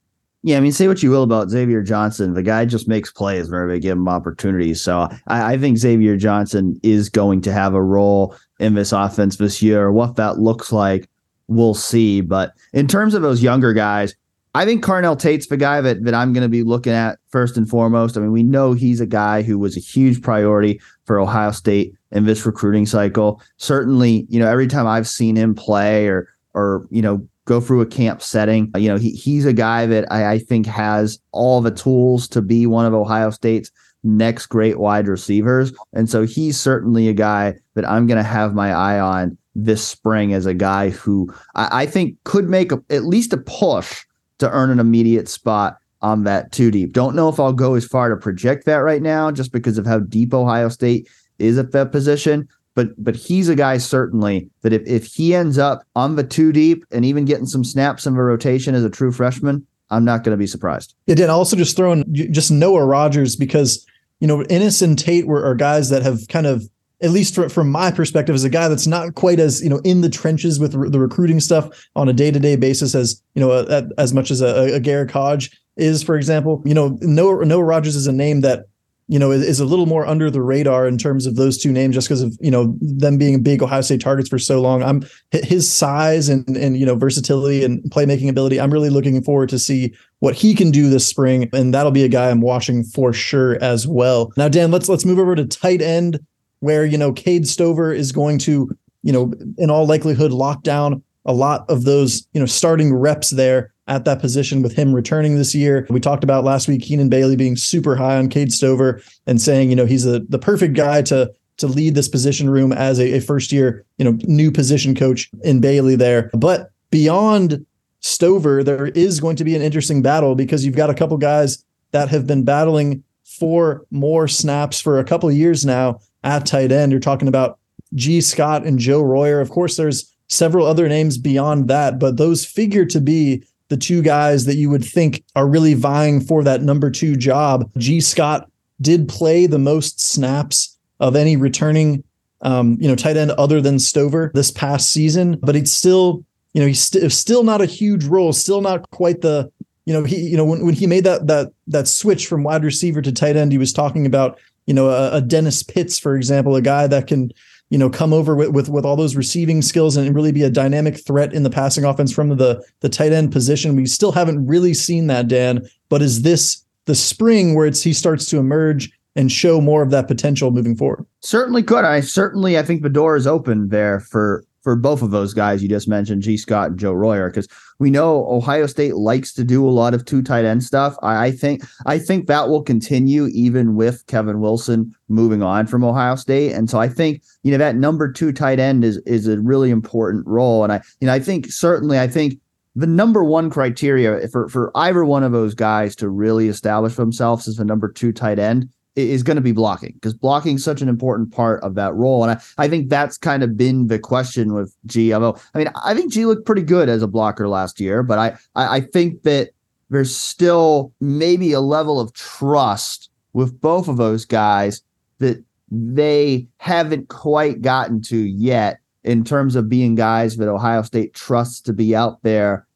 Yeah, I mean, say what you will about Xavier Johnson. The guy just makes plays whenever they give him opportunities. So I, I, think Xavier Johnson is going to have a role in this offense this year. What that looks like, we'll see. But in terms of those younger guys, I think Carnell Tate's the guy that, that I'm going to be looking at first and foremost. I mean, we know he's a guy who was a huge priority for Ohio State in this recruiting cycle. Certainly, you know, every time I've seen him play or or you know go through a camp setting, you know, he he's a guy that I, I think has all the tools to be one of Ohio State's next great wide receivers, and so he's certainly a guy that I'm going to have my eye on this spring as a guy who I, I think could make a, at least a push to earn an immediate spot on that two deep. Don't know if I'll go as far to project that right now, just because of how deep Ohio State is at that position. But but he's a guy certainly that if, if he ends up on the two deep and even getting some snaps in the rotation as a true freshman, I'm not going to be surprised. It did also just throw in just Noah Rogers because you know Inniss and Tate were are guys that have kind of at least from, from my perspective as a guy that's not quite as you know in the trenches with re- the recruiting stuff on a day-to-day basis as you know a, a, as much as a, a Garrick Hodge is for example you know Noah, Noah Rogers is a name that you know, is, a little more under the radar in terms of those two names, just because of you know them being big Ohio State targets for so long. I'm his size and and you know versatility and playmaking ability. I'm really looking forward to see what he can do this spring, and that'll be a guy I'm watching for sure as well. Now, Dan, let's let's move over to tight end, where you know Cade Stover is going to you know in all likelihood lock down a lot of those you know starting reps there at that position with him returning this year. We talked about last week Keenan Bailey being super high on Cade Stover and saying, you know, he's the the perfect guy to to lead this position room as a, a first year, you know, new position coach in Bailey there. But beyond Stover, there is going to be an interesting battle because you've got a couple guys that have been battling for more snaps for a couple of years now at tight end. You're talking about Gee Scott and Joe Royer. Of course, there's several other names beyond that, but those figure to be the two guys that you would think are really vying for that number two job. Gee Scott did play the most snaps of any returning um, you know, tight end other than Stover this past season, but he's still, you know, he's st- still not a huge role, still not quite the, you know, he, you know, when, when he made that that that switch from wide receiver to tight end, he was talking about, you know, a, a Dennis Pitts, for example, a guy that can, you know, come over with, with with all those receiving skills and really be a dynamic threat in the passing offense from the the tight end position. We still haven't really seen that, Dan. But is this the spring where it's he starts to emerge and show more of that potential moving forward? Certainly could. I certainly I think the door is open there for for both of those guys you just mentioned, Gee Scott and Joe Royer, because we know Ohio State likes to do a lot of two tight end stuff. I, I, think I think that will continue even with Kevin Wilson moving on from Ohio State. And so I think, you know, that number two tight end is is a really important role. And I, you know, I think certainly I think the number one criteria for for either one of those guys to really establish themselves as the number two tight end is going to be blocking because blocking is such an important part of that role. And I, I think that's kind of been the question with GMO. I mean, I think Gee looked pretty good as a blocker last year, but I, I, I think that there's still maybe a level of trust with both of those guys that they haven't quite gotten to yet in terms of being guys that Ohio State trusts to be out there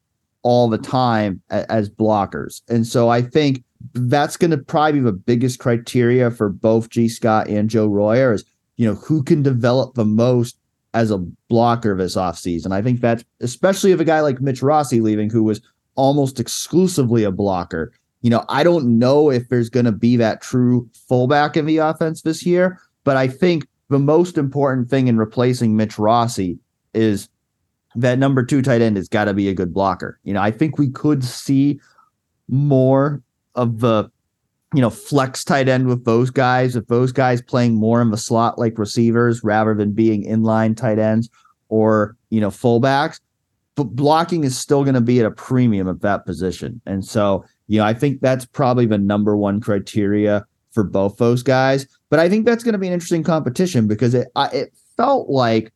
all the time as blockers. And so I think that's going to probably be the biggest criteria for both Gee Scott and Joe Royer is, you know, who can develop the most as a blocker this offseason. I think that's especially if a guy like Mitch Rossi leaving, who was almost exclusively a blocker. You know, I don't know if there's going to be that true fullback in the offense this year, but I think the most important thing in replacing Mitch Rossi is that number two tight end has got to be a good blocker. You know, I think we could see more of the you know flex tight end with those guys if those guys playing more in the slot like receivers rather than being inline tight ends or you know fullbacks but blocking is still going to be at a premium at that position. And so you know i think that's probably the number one criteria for both those guys. But i think that's going to be an interesting competition because it I, it felt like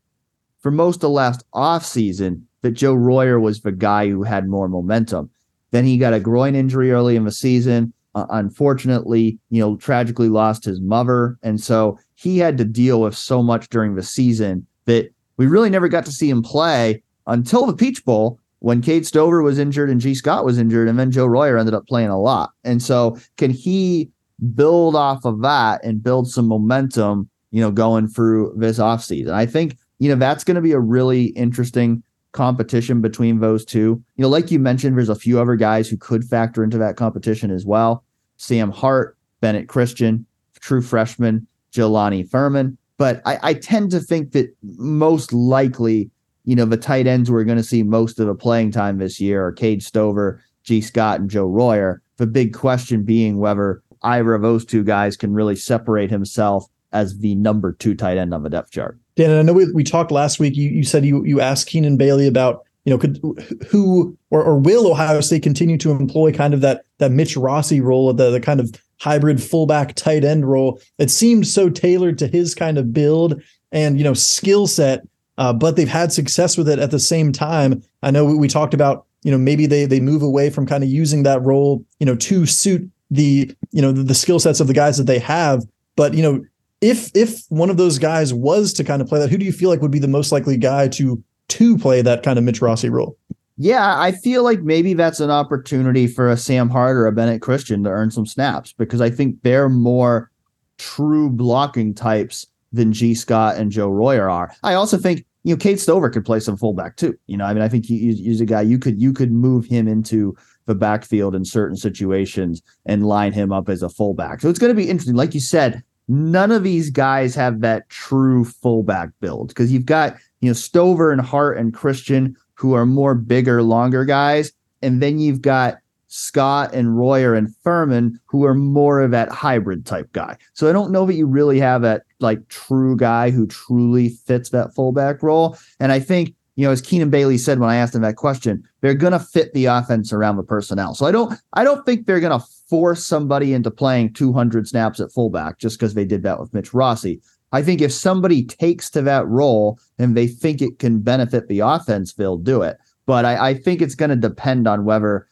for most of last offseason that joe royer was the guy who had more momentum then he got a groin injury early in the season. Uh, unfortunately, you know, tragically lost his mother. And so he had to deal with so much during the season that we really never got to see him play until the Peach Bowl when Cade Stover was injured and Gee Scott was injured. And then Joe Royer ended up playing a lot. And so can he build off of that and build some momentum, you know, going through this offseason? I think, you know, that's going to be a really interesting competition between those two. You know, like you mentioned, there's a few other guys who could factor into that competition as well. Sam Hart, Bennett Christian, true freshman, Jelani Thurman. But I, I tend to think that most likely, you know, the tight ends we're going to see most of the playing time this year are Cade Stover, Gee Scott, and Joe Royer. The big question being whether either of those two guys can really separate himself as the number two tight end on the depth chart. Dan, I know we, we talked last week. You, you said you you asked Keenan Bailey about you know could who or, or will Ohio State continue to employ kind of that that Mitch Rossi role, the the kind of hybrid fullback tight end role. It seemed so tailored to his kind of build and you know skill set, uh, but they've had success with it at the same time. I know we, we talked about you know maybe they they move away from kind of using that role you know to suit the you know the, the skill sets of the guys that they have but you know if if one of those guys was to kind of play that, who do you feel like would be the most likely guy to to play that kind of Mitch Rossi role? Yeah, I feel like maybe that's an opportunity for a Sam Hart or a Bennett Christian to earn some snaps because I think they're more true blocking types than Gee Scott and Joe Royer are. I also think you know Cade Stover could play some fullback too. You know, I mean, I think he, he's a guy you could you could move him into the backfield in certain situations and line him up as a fullback. So it's going to be interesting. Like you said, none of these guys have that true fullback build because you've got you know Stover and Hart and Christian who are more bigger, longer guys, and then you've got Scott and Royer and Thurman who are more of that hybrid type guy. So I don't know that you really have that like true guy who truly fits that fullback role. And I think you know, as Keenan Bailey said when I asked him that question, they're going to fit the offense around the personnel. So I don't, I don't think they're going to force somebody into playing 200 snaps at fullback just because they did that with Mitch Rossi. I think if somebody takes to that role and they think it can benefit the offense, they'll do it. But I, I think it's going to depend on whether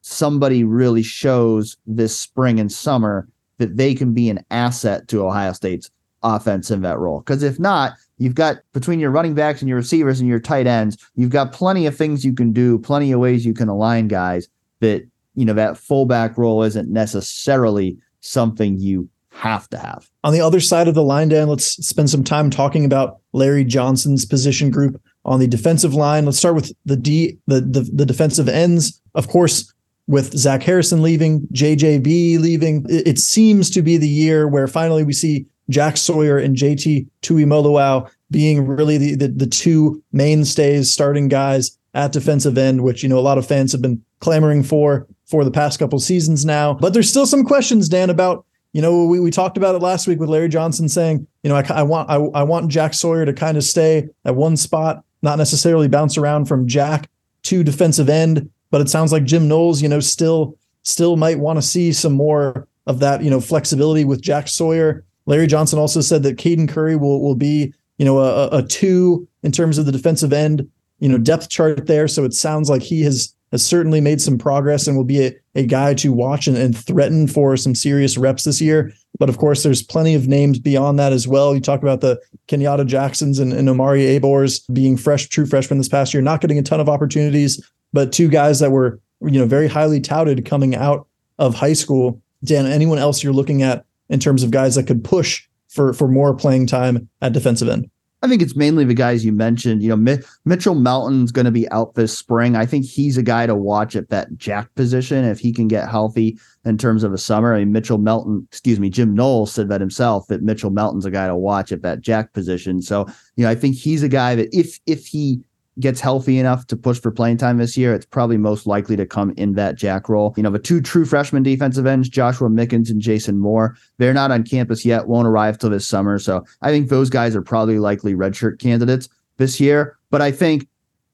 somebody really shows this spring and summer that they can be an asset to Ohio State's offense in that role. Because if not, you've got between your running backs and your receivers and your tight ends, you've got plenty of things you can do, plenty of ways you can align guys that, you know, that fullback role isn't necessarily something you have to have. On the other side of the line, Dan, let's spend some time talking about Larry Johnson's position group on the defensive line. Let's start with the D, the the, the defensive ends. Of course, with Zach Harrison leaving, JJB leaving, it, seems to be the year where finally we see Jack Sawyer and JT Tuimoloau being really the, the, the two mainstays, starting guys at defensive end, which you know a lot of fans have been clamoring for for the past couple seasons now. But there's still some questions, Dan, about you know we, we talked about it last week with Larry Johnson saying you know I, I want I, I want Jack Sawyer to kind of stay at one spot, not necessarily bounce around from Jack to defensive end. But it sounds like Jim Knowles, you know, still still might want to see some more of that, you know, flexibility with Jack Sawyer. Larry Johnson also said that Caden Curry will will be, you know, a, a two in terms of the defensive end, you know, depth chart there. So it sounds like he has has certainly made some progress and will be a, a guy to watch and, and threaten for some serious reps this year. But of course, there's plenty of names beyond that as well. You talk about the Kenyatta Jacksons and, and Omari Abors being fresh, true freshmen this past year, not getting a ton of opportunities but two guys that were you know very highly touted coming out of high school. Dan, anyone else you're looking at in terms of guys that could push for for more playing time at defensive end? I think it's mainly the guys you mentioned. You know, Mi- Mitchell Melton's going to be out this spring. I think he's a guy to watch at that jack position if he can get healthy in terms of a summer. I mean, Mitchell Melton, excuse me, Jim Knowles said that himself that Mitchell Melton's a guy to watch at that jack position. So, you know, I think he's a guy that if if he gets healthy enough to push for playing time this year, it's probably most likely to come in that jack role. You know, the two true freshman defensive ends, Joshua Mickens and Jason Moore, they're not on campus yet, won't arrive till this summer. So I think those guys are probably likely redshirt candidates this year. But I think,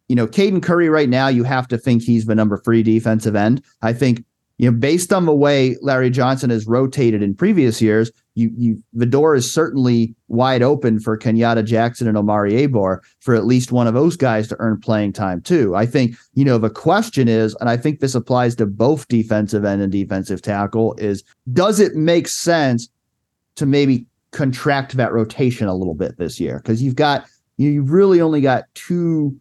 you know, Caden Curry right now, you have to think he's the number three defensive end. I think you know, based on the way Larry Johnson has rotated in previous years, you you the door is certainly wide open for Kenyatta Jackson and Omari Abor for at least one of those guys to earn playing time too. I think, you know, the question is, and I think this applies to both defensive end and defensive tackle, is does it make sense to maybe contract that rotation a little bit this year? Because you've got you really only got two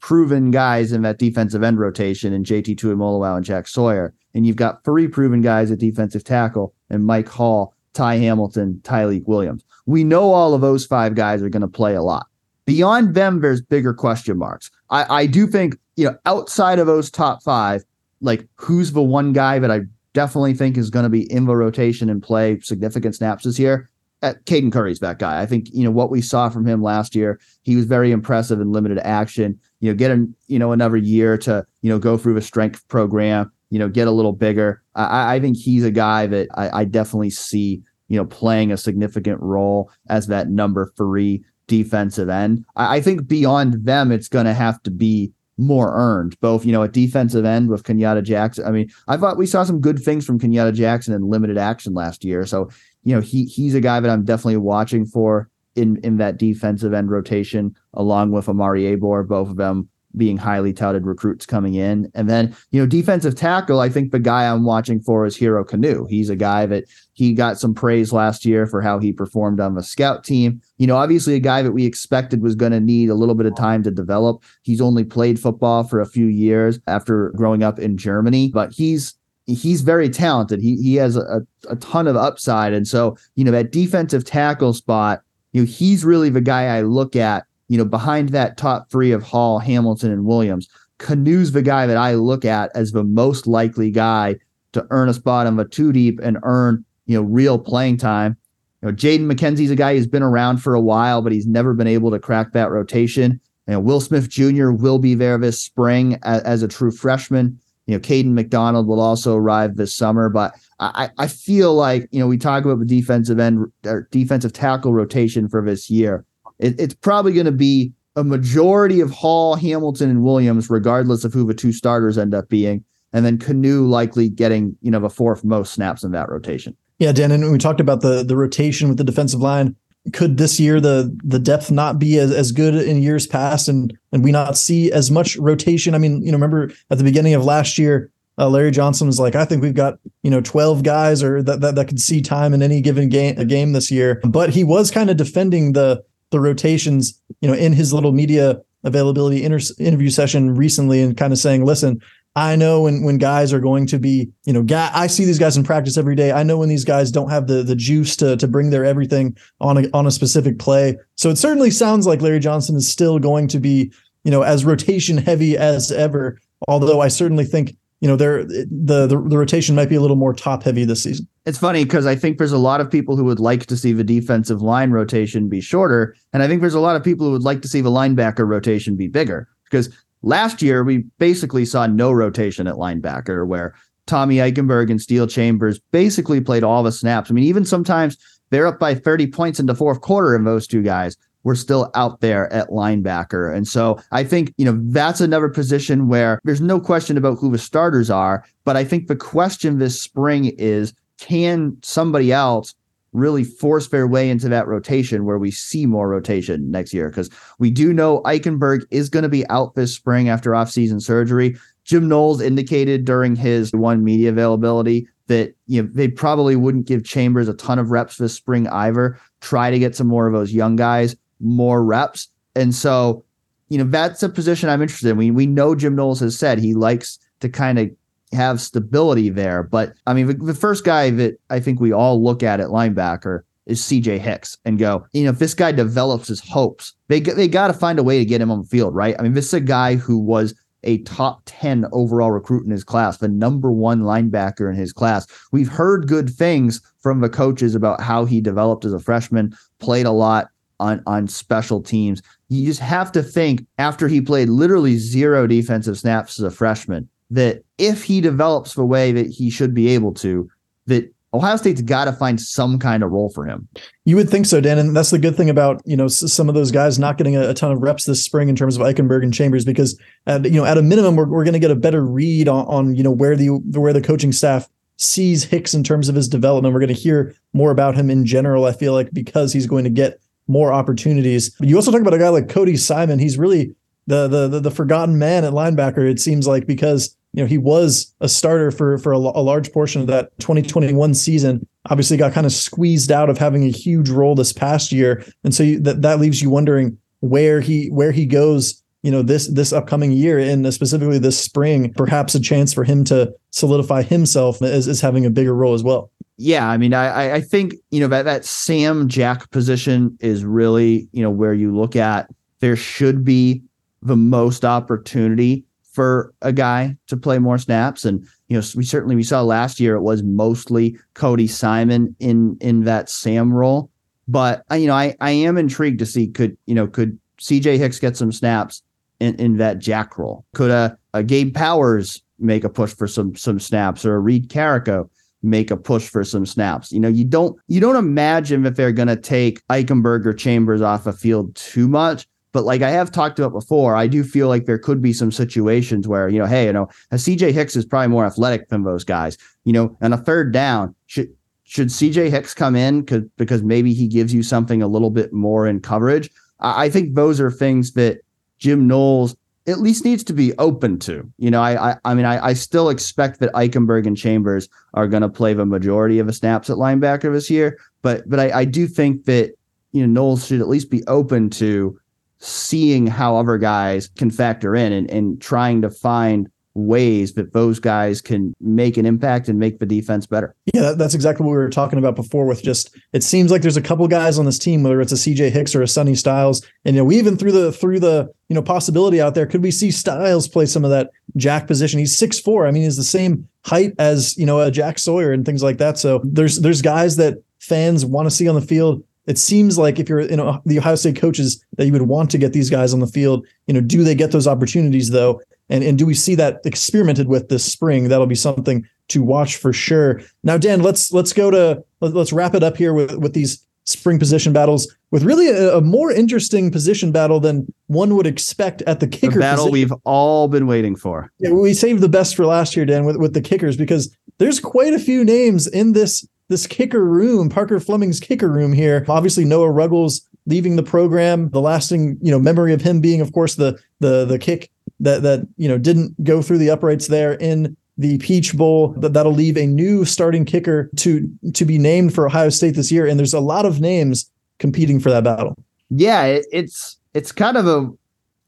proven guys in that defensive end rotation and JT Tuimoloau and Jack Sawyer and you've got three proven guys at defensive tackle and Mike Hall, Ty Hamilton, Tyleik Williams. We know all of those five guys are going to play a lot. Beyond them, there's bigger question marks. I, I do think, you know, outside of those top five, like who's the one guy that I definitely think is going to be in the rotation and play significant snaps this year? Uh, Caden Curry's that guy. I think you know what we saw from him last year. He was very impressive in limited action. You know, get him you know another year to you know go through the strength program you know, get a little bigger. I, I think he's a guy that I, I definitely see, you know, playing a significant role as that number three defensive end. I, I think beyond them, it's going to have to be more earned, both, you know, at defensive end with Kenyatta Jackson. I mean, I thought we saw some good things from Kenyatta Jackson in limited action last year. So, you know, he he's a guy that I'm definitely watching for in in that defensive end rotation, along with Omari Abor, both of them being highly touted recruits coming in. And then, you know, defensive tackle, I think the guy I'm watching for is Hero Kanu. He's a guy that he got some praise last year for how he performed on the scout team. You know, obviously a guy that we expected was going to need a little bit of time to develop. He's only played football for a few years after growing up in Germany, but he's he's very talented. He he has a, a ton of upside. And so, you know, that defensive tackle spot, you know, he's really the guy I look at you know, behind that top three of Hall, Hamilton, and Williams, Kanu's the guy that I look at as the most likely guy to earn a spot on the two deep and earn, you know, real playing time. You know, Jaden McKenzie's a guy who's been around for a while, but he's never been able to crack that rotation. You know, Will Smith Jr. will be there this spring as, as a true freshman. You know, Kayden McDonald will also arrive this summer, but I, I feel like, you know, we talk about the defensive end or defensive tackle rotation for this year it, it's probably going to be a majority of Hall, Hamilton, and Williams, regardless of who the two starters end up being. And then Kanu likely getting, you know, the fourth most snaps in that rotation. Yeah, Dan, and we talked about the the rotation with the defensive line. Could this year the the depth not be as, as good in years past and and we not see as much rotation? I mean, you know, remember at the beginning of last year, uh, Larry Johnson was like, I think we've got you know 12 guys or that that, that could see time in any given game a game this year. But he was kind of defending the the rotations, you know, in his little media availability inter- interview session recently and kind of saying, listen, I know when when guys are going to be, you know, ga- I see these guys in practice every day. I know when these guys don't have the the juice to to bring their everything on a on a specific play. So it certainly sounds like Larry Johnson is still going to be, you know, as rotation heavy as ever. Although I certainly think, you know, there the the, the rotation might be a little more top heavy this season. It's funny because I think there's a lot of people who would like to see the defensive line rotation be shorter, and I think there's a lot of people who would like to see the linebacker rotation be bigger because Last year, we basically saw no rotation at linebacker where Tommy Eichenberg and Steele Chambers basically played all the snaps. I mean, even sometimes they're up by 30 points in the fourth quarter, and those two guys were still out there at linebacker. And so I think, you know, that's another position where there's no question about who the starters are. But I think the question this spring is can somebody else really force their way into that rotation where we see more rotation next year because we do know Eichenberg is going to be out this spring after offseason surgery. Jim Knowles indicated during his one media availability that you know they probably wouldn't give Chambers a ton of reps this spring either. Try to get some more of those young guys more reps, and so you know that's a position I'm interested in. We we know Jim Knowles has said he likes to kind of have stability there. But I mean, the, the first guy that I think we all look at at linebacker is CJ Hicks and go, you know, if this guy develops his hopes, they they got to find a way to get him on the field, right? I mean, this is a guy who was a top 10 overall recruit in his class, the number one linebacker in his class. We've heard good things from the coaches about how he developed as a freshman, played a lot on on special teams. You just have to think after he played literally zero defensive snaps as a freshman, that if he develops the way that he should be able to, that Ohio State's got to find some kind of role for him. You would think so, Dan, and that's the good thing about you know some of those guys not getting a, a ton of reps this spring in terms of Eichenberg and Chambers because at, you know at a minimum we're, we're going to get a better read on, on you know where the where the coaching staff sees Hicks in terms of his development. We're going to hear more about him in general. I feel like because he's going to get more opportunities. But you also talk about a guy like Cody Simon. He's really the the the, the forgotten man at linebacker. It seems like because you know, he was a starter for for a, a, large portion of that 2021 season. Obviously, got kind of squeezed out of having a huge role this past year, and so you, that that leaves you wondering where he where he goes. You know, this this upcoming year, and specifically this spring, perhaps a chance for him to solidify himself as, as having a bigger role as well. Yeah, I mean, I I think you know that that Sam Jack position is really you know where you look at there should be the most opportunity for a guy to play more snaps. And you know, we certainly we saw last year it was mostly Cody Simon in in that Sam role. But uh, you know, I I am intrigued to see could you know could CJ Hicks get some snaps in, in that Jack role? Could a, a Gabe Powers make a push for some some snaps or a Reed Carrico make a push for some snaps? You know, you don't you don't imagine that they're to take Eichenberg or Chambers off a field too much. But like I have talked about before, I do feel like there could be some situations where, you know, hey, you know, a CJ Hicks is probably more athletic than those guys. You know, and a third down, should should CJ Hicks come in because because maybe he gives you something a little bit more in coverage? I, I think those are things that Jim Knowles at least needs to be open to. You know, I I, I mean, I, I still expect that Eichenberg and Chambers are going to play the majority of the snaps at linebacker this year, but but I, I do think that you know Knowles should at least be open to seeing how other guys can factor in and, and trying to find ways that those guys can make an impact and make the defense better. Yeah, that's exactly what we were talking about before with just it seems like there's a couple guys on this team whether it's a CJ Hicks or a Sonny Styles and you know we even threw the through the you know possibility out there could we see Styles play some of that jack position he's six four. I mean he's the same height as you know a Jack Sawyer and things like that so there's there's guys that fans want to see on the field it seems like if you're you know the Ohio State coaches that you would want to get these guys on the field, you know, do they get those opportunities though? And and do we see that experimented with this spring? That'll be something to watch for sure. Now, Dan, let's let's go to let's wrap it up here with with these spring position battles with really a, a more interesting position battle than one would expect at the kicker the battle position. we've all been waiting for. Yeah, we saved the best for last year, Dan, with, with the kickers because there's quite a few names in this this kicker room, Parker Fleming's kicker room here. Obviously, Noah Ruggles leaving the program. The lasting, you know, memory of him being, of course, the the the kick that that you know didn't go through the uprights there in the Peach Bowl. That that'll leave a new starting kicker to to be named for Ohio State this year. And there's a lot of names competing for that battle. Yeah, it, it's it's kind of a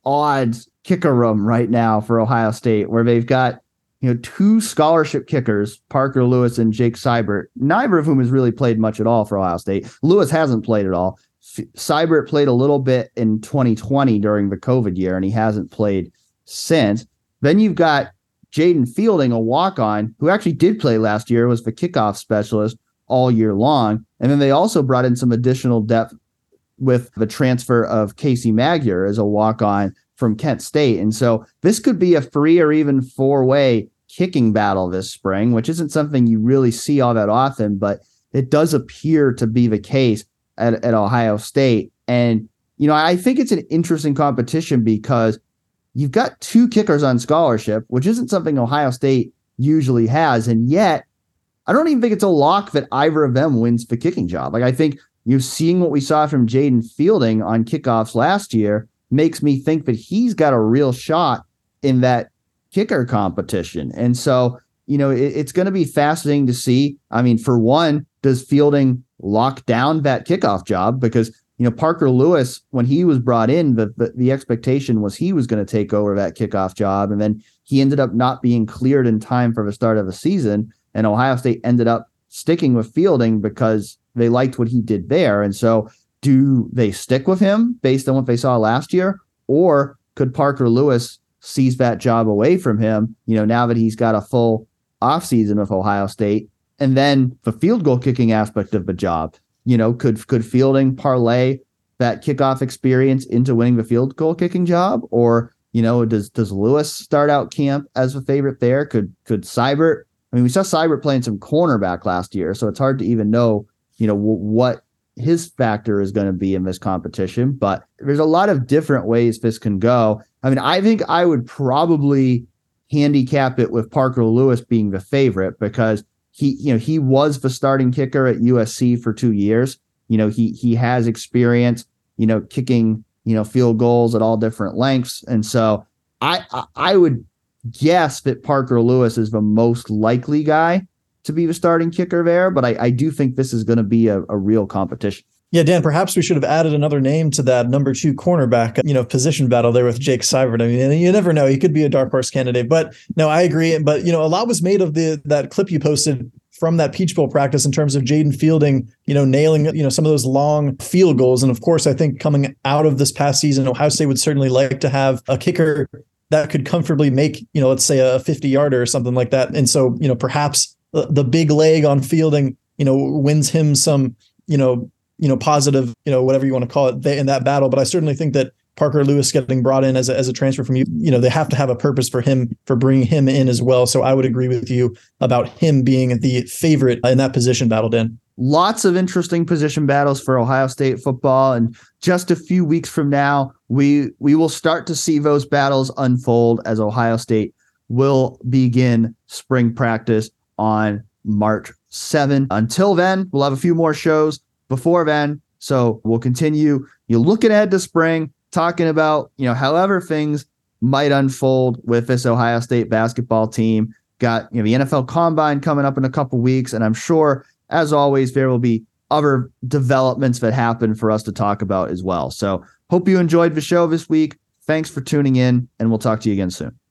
odd kicker room right now for Ohio State, where they've got you know two scholarship kickers, Parker Lewis and Jake Seibert, neither of whom has really played much at all for Ohio State. Lewis hasn't played at all. Seibert played a little bit in 2020 during the COVID year, and he hasn't played since. Then you've got Jayden Fielding, a walk on, who actually did play last year, was the kickoff specialist all year long. And then they also brought in some additional depth with the transfer of Casey Magyar as a walk on from Kent State. And so this could be a three or even four way kicking battle this spring, which isn't something you really see all that often, but it does appear to be the case at, at Ohio State. And, you know, I think it's an interesting competition because you've got two kickers on scholarship, which isn't something Ohio State usually has. And yet, I don't even think it's a lock that either of them wins the kicking job. Like, I think you're seeing what we saw from Jayden Fielding on kickoffs last year makes me think that he's got a real shot in that kicker competition. And so, you know, it, it's going to be fascinating to see. I mean, for one, does Fielding lock down that kickoff job? Because, you know, Parker Lewis, when he was brought in, the, the, the expectation was he was going to take over that kickoff job. And then he ended up not being cleared in time for the start of the season. And Ohio State ended up sticking with Fielding because they liked what he did there. And so, do they stick with him based on what they saw last year? Or could Parker Lewis seize that job away from him, you know, now that he's got a full offseason with Ohio State? And then the field goal kicking aspect of the job, you know, could could fielding parlay that kickoff experience into winning the field goal kicking job? Or, you know, does does Lewis start out camp as a favorite there? Could could Seibert? I mean, we saw Seibert playing some cornerback last year, so it's hard to even know you know w- what his factor is going to be in this competition. But there's a lot of different ways this can go. I mean, I think I would probably handicap it with Parker Lewis being the favorite because he, you know, he was the starting kicker at USC for two years. You know, he he has experience, you know, kicking, you know, field goals at all different lengths. And so I I, I would guess that Parker Lewis is the most likely guy to be the starting kicker there, but I, I do think this is going to be a, a real competition. Yeah, Dan, perhaps we should have added another name to that number two cornerback, you know, position battle there with Jake Seibert. I mean, you never know. He could be a dark horse candidate. But no, I agree. But, you know, a lot was made of the that clip you posted from that Peach Bowl practice in terms of Jayden Fielding, you know, nailing, you know, some of those long field goals. And of course, I think coming out of this past season, Ohio State would certainly like to have a kicker that could comfortably make, you know, let's say a 50 yarder or something like that. And so, you know, perhaps the, big leg on fielding, you know, wins him some, you know, you know, positive, you know, whatever you want to call it in that battle. But I certainly think that Parker Lewis getting brought in as a, as a transfer from you, you know, they have to have a purpose for him for bringing him in as well. So I would agree with you about him being the favorite in that position battle, Dan. Lots of interesting position battles for Ohio State football, and just a few weeks from now, we we will start to see those battles unfold as Ohio State will begin spring practice on March 7. Until then, we'll have a few more shows before then. So we'll continue. You're looking ahead to spring, talking about, you know, however things might unfold with this Ohio State basketball team. Got, you know, the NFL combine coming up in a couple weeks. And I'm sure, as always, there will be other developments that happen for us to talk about as well. So hope you enjoyed the show this week. Thanks for tuning in, and we'll talk to you again soon.